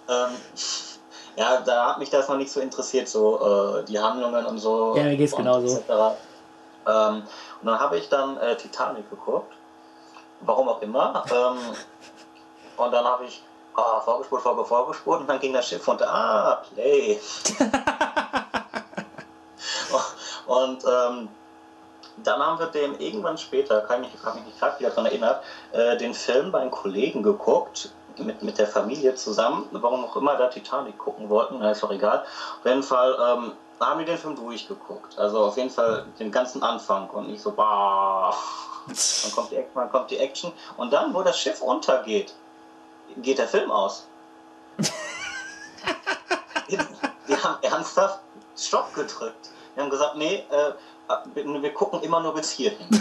ähm, ja, da hat mich das noch nicht so interessiert, so äh, die Handlungen und so. Ja, mir geht's genauso. Ähm, und dann habe ich dann äh, Titanic geguckt, warum auch immer. Ähm, [LAUGHS] und dann habe ich ah, vorgespult, vorgespult, vorgespult und dann ging das Schiff und ah, Play. [LAUGHS] Und ähm, dann haben wir den irgendwann später, kann ich mich, nicht gerade wieder daran erinnert, äh, den Film bei einem Kollegen geguckt, mit, mit der Familie zusammen, warum auch immer da Titanic gucken wollten, ist doch egal. Auf jeden Fall ähm, haben wir den Film durchgeguckt. Also auf jeden Fall den ganzen Anfang und nicht so, bah. Dann kommt, die, dann kommt die Action und dann, wo das Schiff untergeht, geht der Film aus. [LAUGHS] die haben ernsthaft Stopp gedrückt. Wir haben gesagt, nee, äh, wir gucken immer nur bis hierhin. [LAUGHS] [LAUGHS]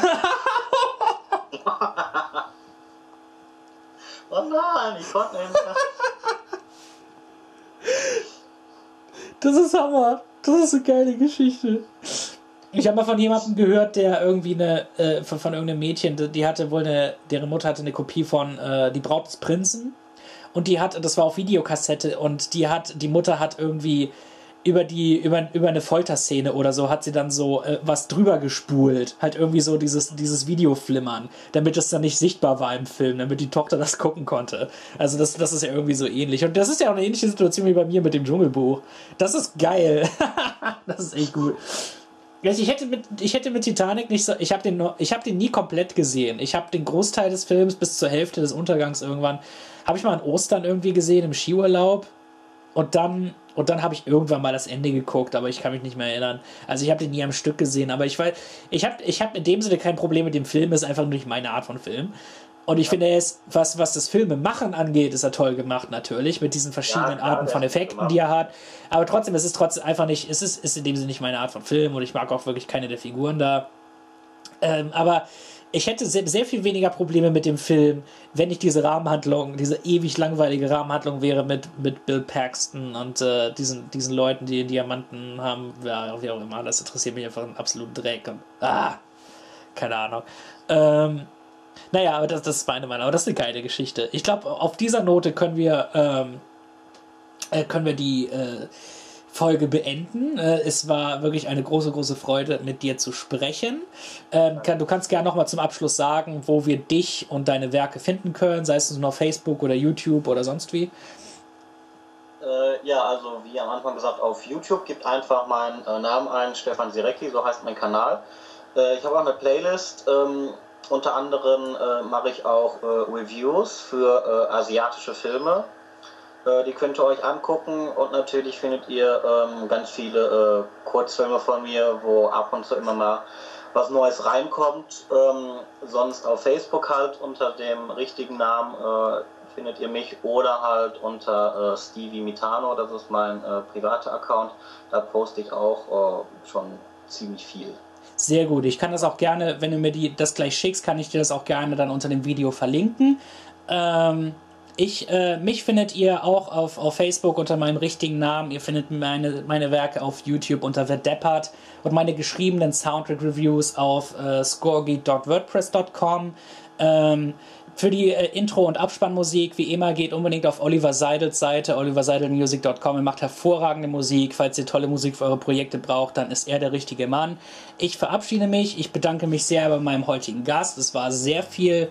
oh nein, ich konnte nicht. Das ist Hammer. Das ist eine geile Geschichte. Ich habe mal von jemandem gehört, der irgendwie eine, äh, von, von irgendeinem Mädchen, die hatte wohl eine, deren Mutter hatte eine Kopie von äh, Die Braut des Prinzen. Und die hat, das war auf Videokassette, und die hat, die Mutter hat irgendwie über die über, über eine Folterszene oder so hat sie dann so äh, was drüber gespult, halt irgendwie so dieses dieses Videoflimmern, damit es dann nicht sichtbar war im Film, damit die Tochter das gucken konnte. Also das das ist ja irgendwie so ähnlich und das ist ja auch eine ähnliche Situation wie bei mir mit dem Dschungelbuch. Das ist geil. [LAUGHS] das ist echt gut. Ich hätte mit ich hätte mit Titanic nicht so ich habe den ich habe den nie komplett gesehen. Ich habe den Großteil des Films bis zur Hälfte des Untergangs irgendwann habe ich mal an Ostern irgendwie gesehen im Skiurlaub und dann und dann habe ich irgendwann mal das Ende geguckt, aber ich kann mich nicht mehr erinnern. Also ich habe den nie am Stück gesehen, aber ich weiß ich habe ich habe in dem Sinne kein Problem mit dem Film, ist einfach nur nicht meine Art von Film. Und ich ja. finde, er ist, was, was das Filmemachen angeht, ist er toll gemacht, natürlich, mit diesen verschiedenen ja, Arten von Effekten, die er hat. Aber trotzdem, es ist trotzdem einfach nicht, es ist, ist in dem Sinne nicht meine Art von Film und ich mag auch wirklich keine der Figuren da. Ähm, aber ich hätte sehr, sehr, viel weniger Probleme mit dem Film, wenn nicht diese Rahmenhandlung, diese ewig langweilige Rahmenhandlung wäre mit, mit Bill Paxton und äh, diesen, diesen Leuten, die Diamanten haben, ja, wie auch immer. Das interessiert mich einfach einen absoluten Dreck. Und, ah, keine Ahnung. Ähm, naja, aber das, das ist meine Meinung. Aber das ist eine geile Geschichte. Ich glaube, auf dieser Note können wir, ähm, äh, können wir die äh, Folge beenden. Äh, es war wirklich eine große, große Freude, mit dir zu sprechen. Ähm, du kannst gerne nochmal zum Abschluss sagen, wo wir dich und deine Werke finden können, sei es nur auf Facebook oder YouTube oder sonst wie. Äh, ja, also wie am Anfang gesagt, auf YouTube gibt einfach meinen äh, Namen ein, Stefan Sirecki, so heißt mein Kanal. Ich habe auch eine Playlist. Ähm, unter anderem mache ich auch Reviews für asiatische Filme. Äh, die könnt ihr euch angucken und natürlich findet ihr ähm, ganz viele äh, Kurzfilme von mir, wo ab und zu immer mal was Neues reinkommt. Ähm, sonst auf Facebook halt unter dem richtigen Namen äh, findet ihr mich oder halt unter Stevie Mitano, das ist mein privater Account. Da poste ich auch schon ziemlich viel. Sehr gut. Ich kann das auch gerne, wenn du mir die, das gleich schickst, kann ich dir das auch gerne dann unter dem Video verlinken. Ähm, ich, äh, mich findet ihr auch auf, auf Facebook unter meinem richtigen Namen. Ihr findet meine, meine Werke auf YouTube unter The Deppard und meine geschriebenen Soundtrack-Reviews auf äh, scorgy.wordpress.com. Ähm, für die äh, Intro- und Abspannmusik, wie immer, geht unbedingt auf Oliver Seidels Seite, oliverseidelmusic.com. Er macht hervorragende Musik. Falls ihr tolle Musik für eure Projekte braucht, dann ist er der richtige Mann. Ich verabschiede mich. Ich bedanke mich sehr bei meinem heutigen Gast. Es war sehr viel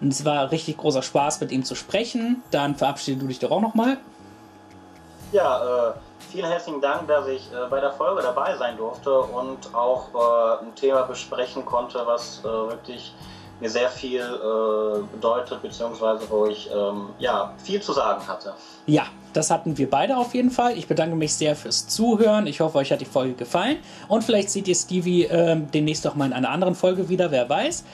und es war richtig großer Spaß, mit ihm zu sprechen. Dann verabschiede du dich doch auch nochmal. Ja, äh, vielen herzlichen Dank, dass ich äh, bei der Folge dabei sein durfte und auch äh, ein Thema besprechen konnte, was äh, wirklich mir sehr viel äh, bedeutet, beziehungsweise wo ich ähm, ja, viel zu sagen hatte. Ja, das hatten wir beide auf jeden Fall. Ich bedanke mich sehr fürs Zuhören. Ich hoffe, euch hat die Folge gefallen. Und vielleicht seht ihr Stevie ähm, demnächst auch mal in einer anderen Folge wieder, wer weiß.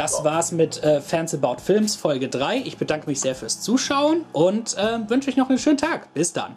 Das war's mit äh, Fans About Films Folge 3. Ich bedanke mich sehr fürs Zuschauen und äh, wünsche euch noch einen schönen Tag. Bis dann.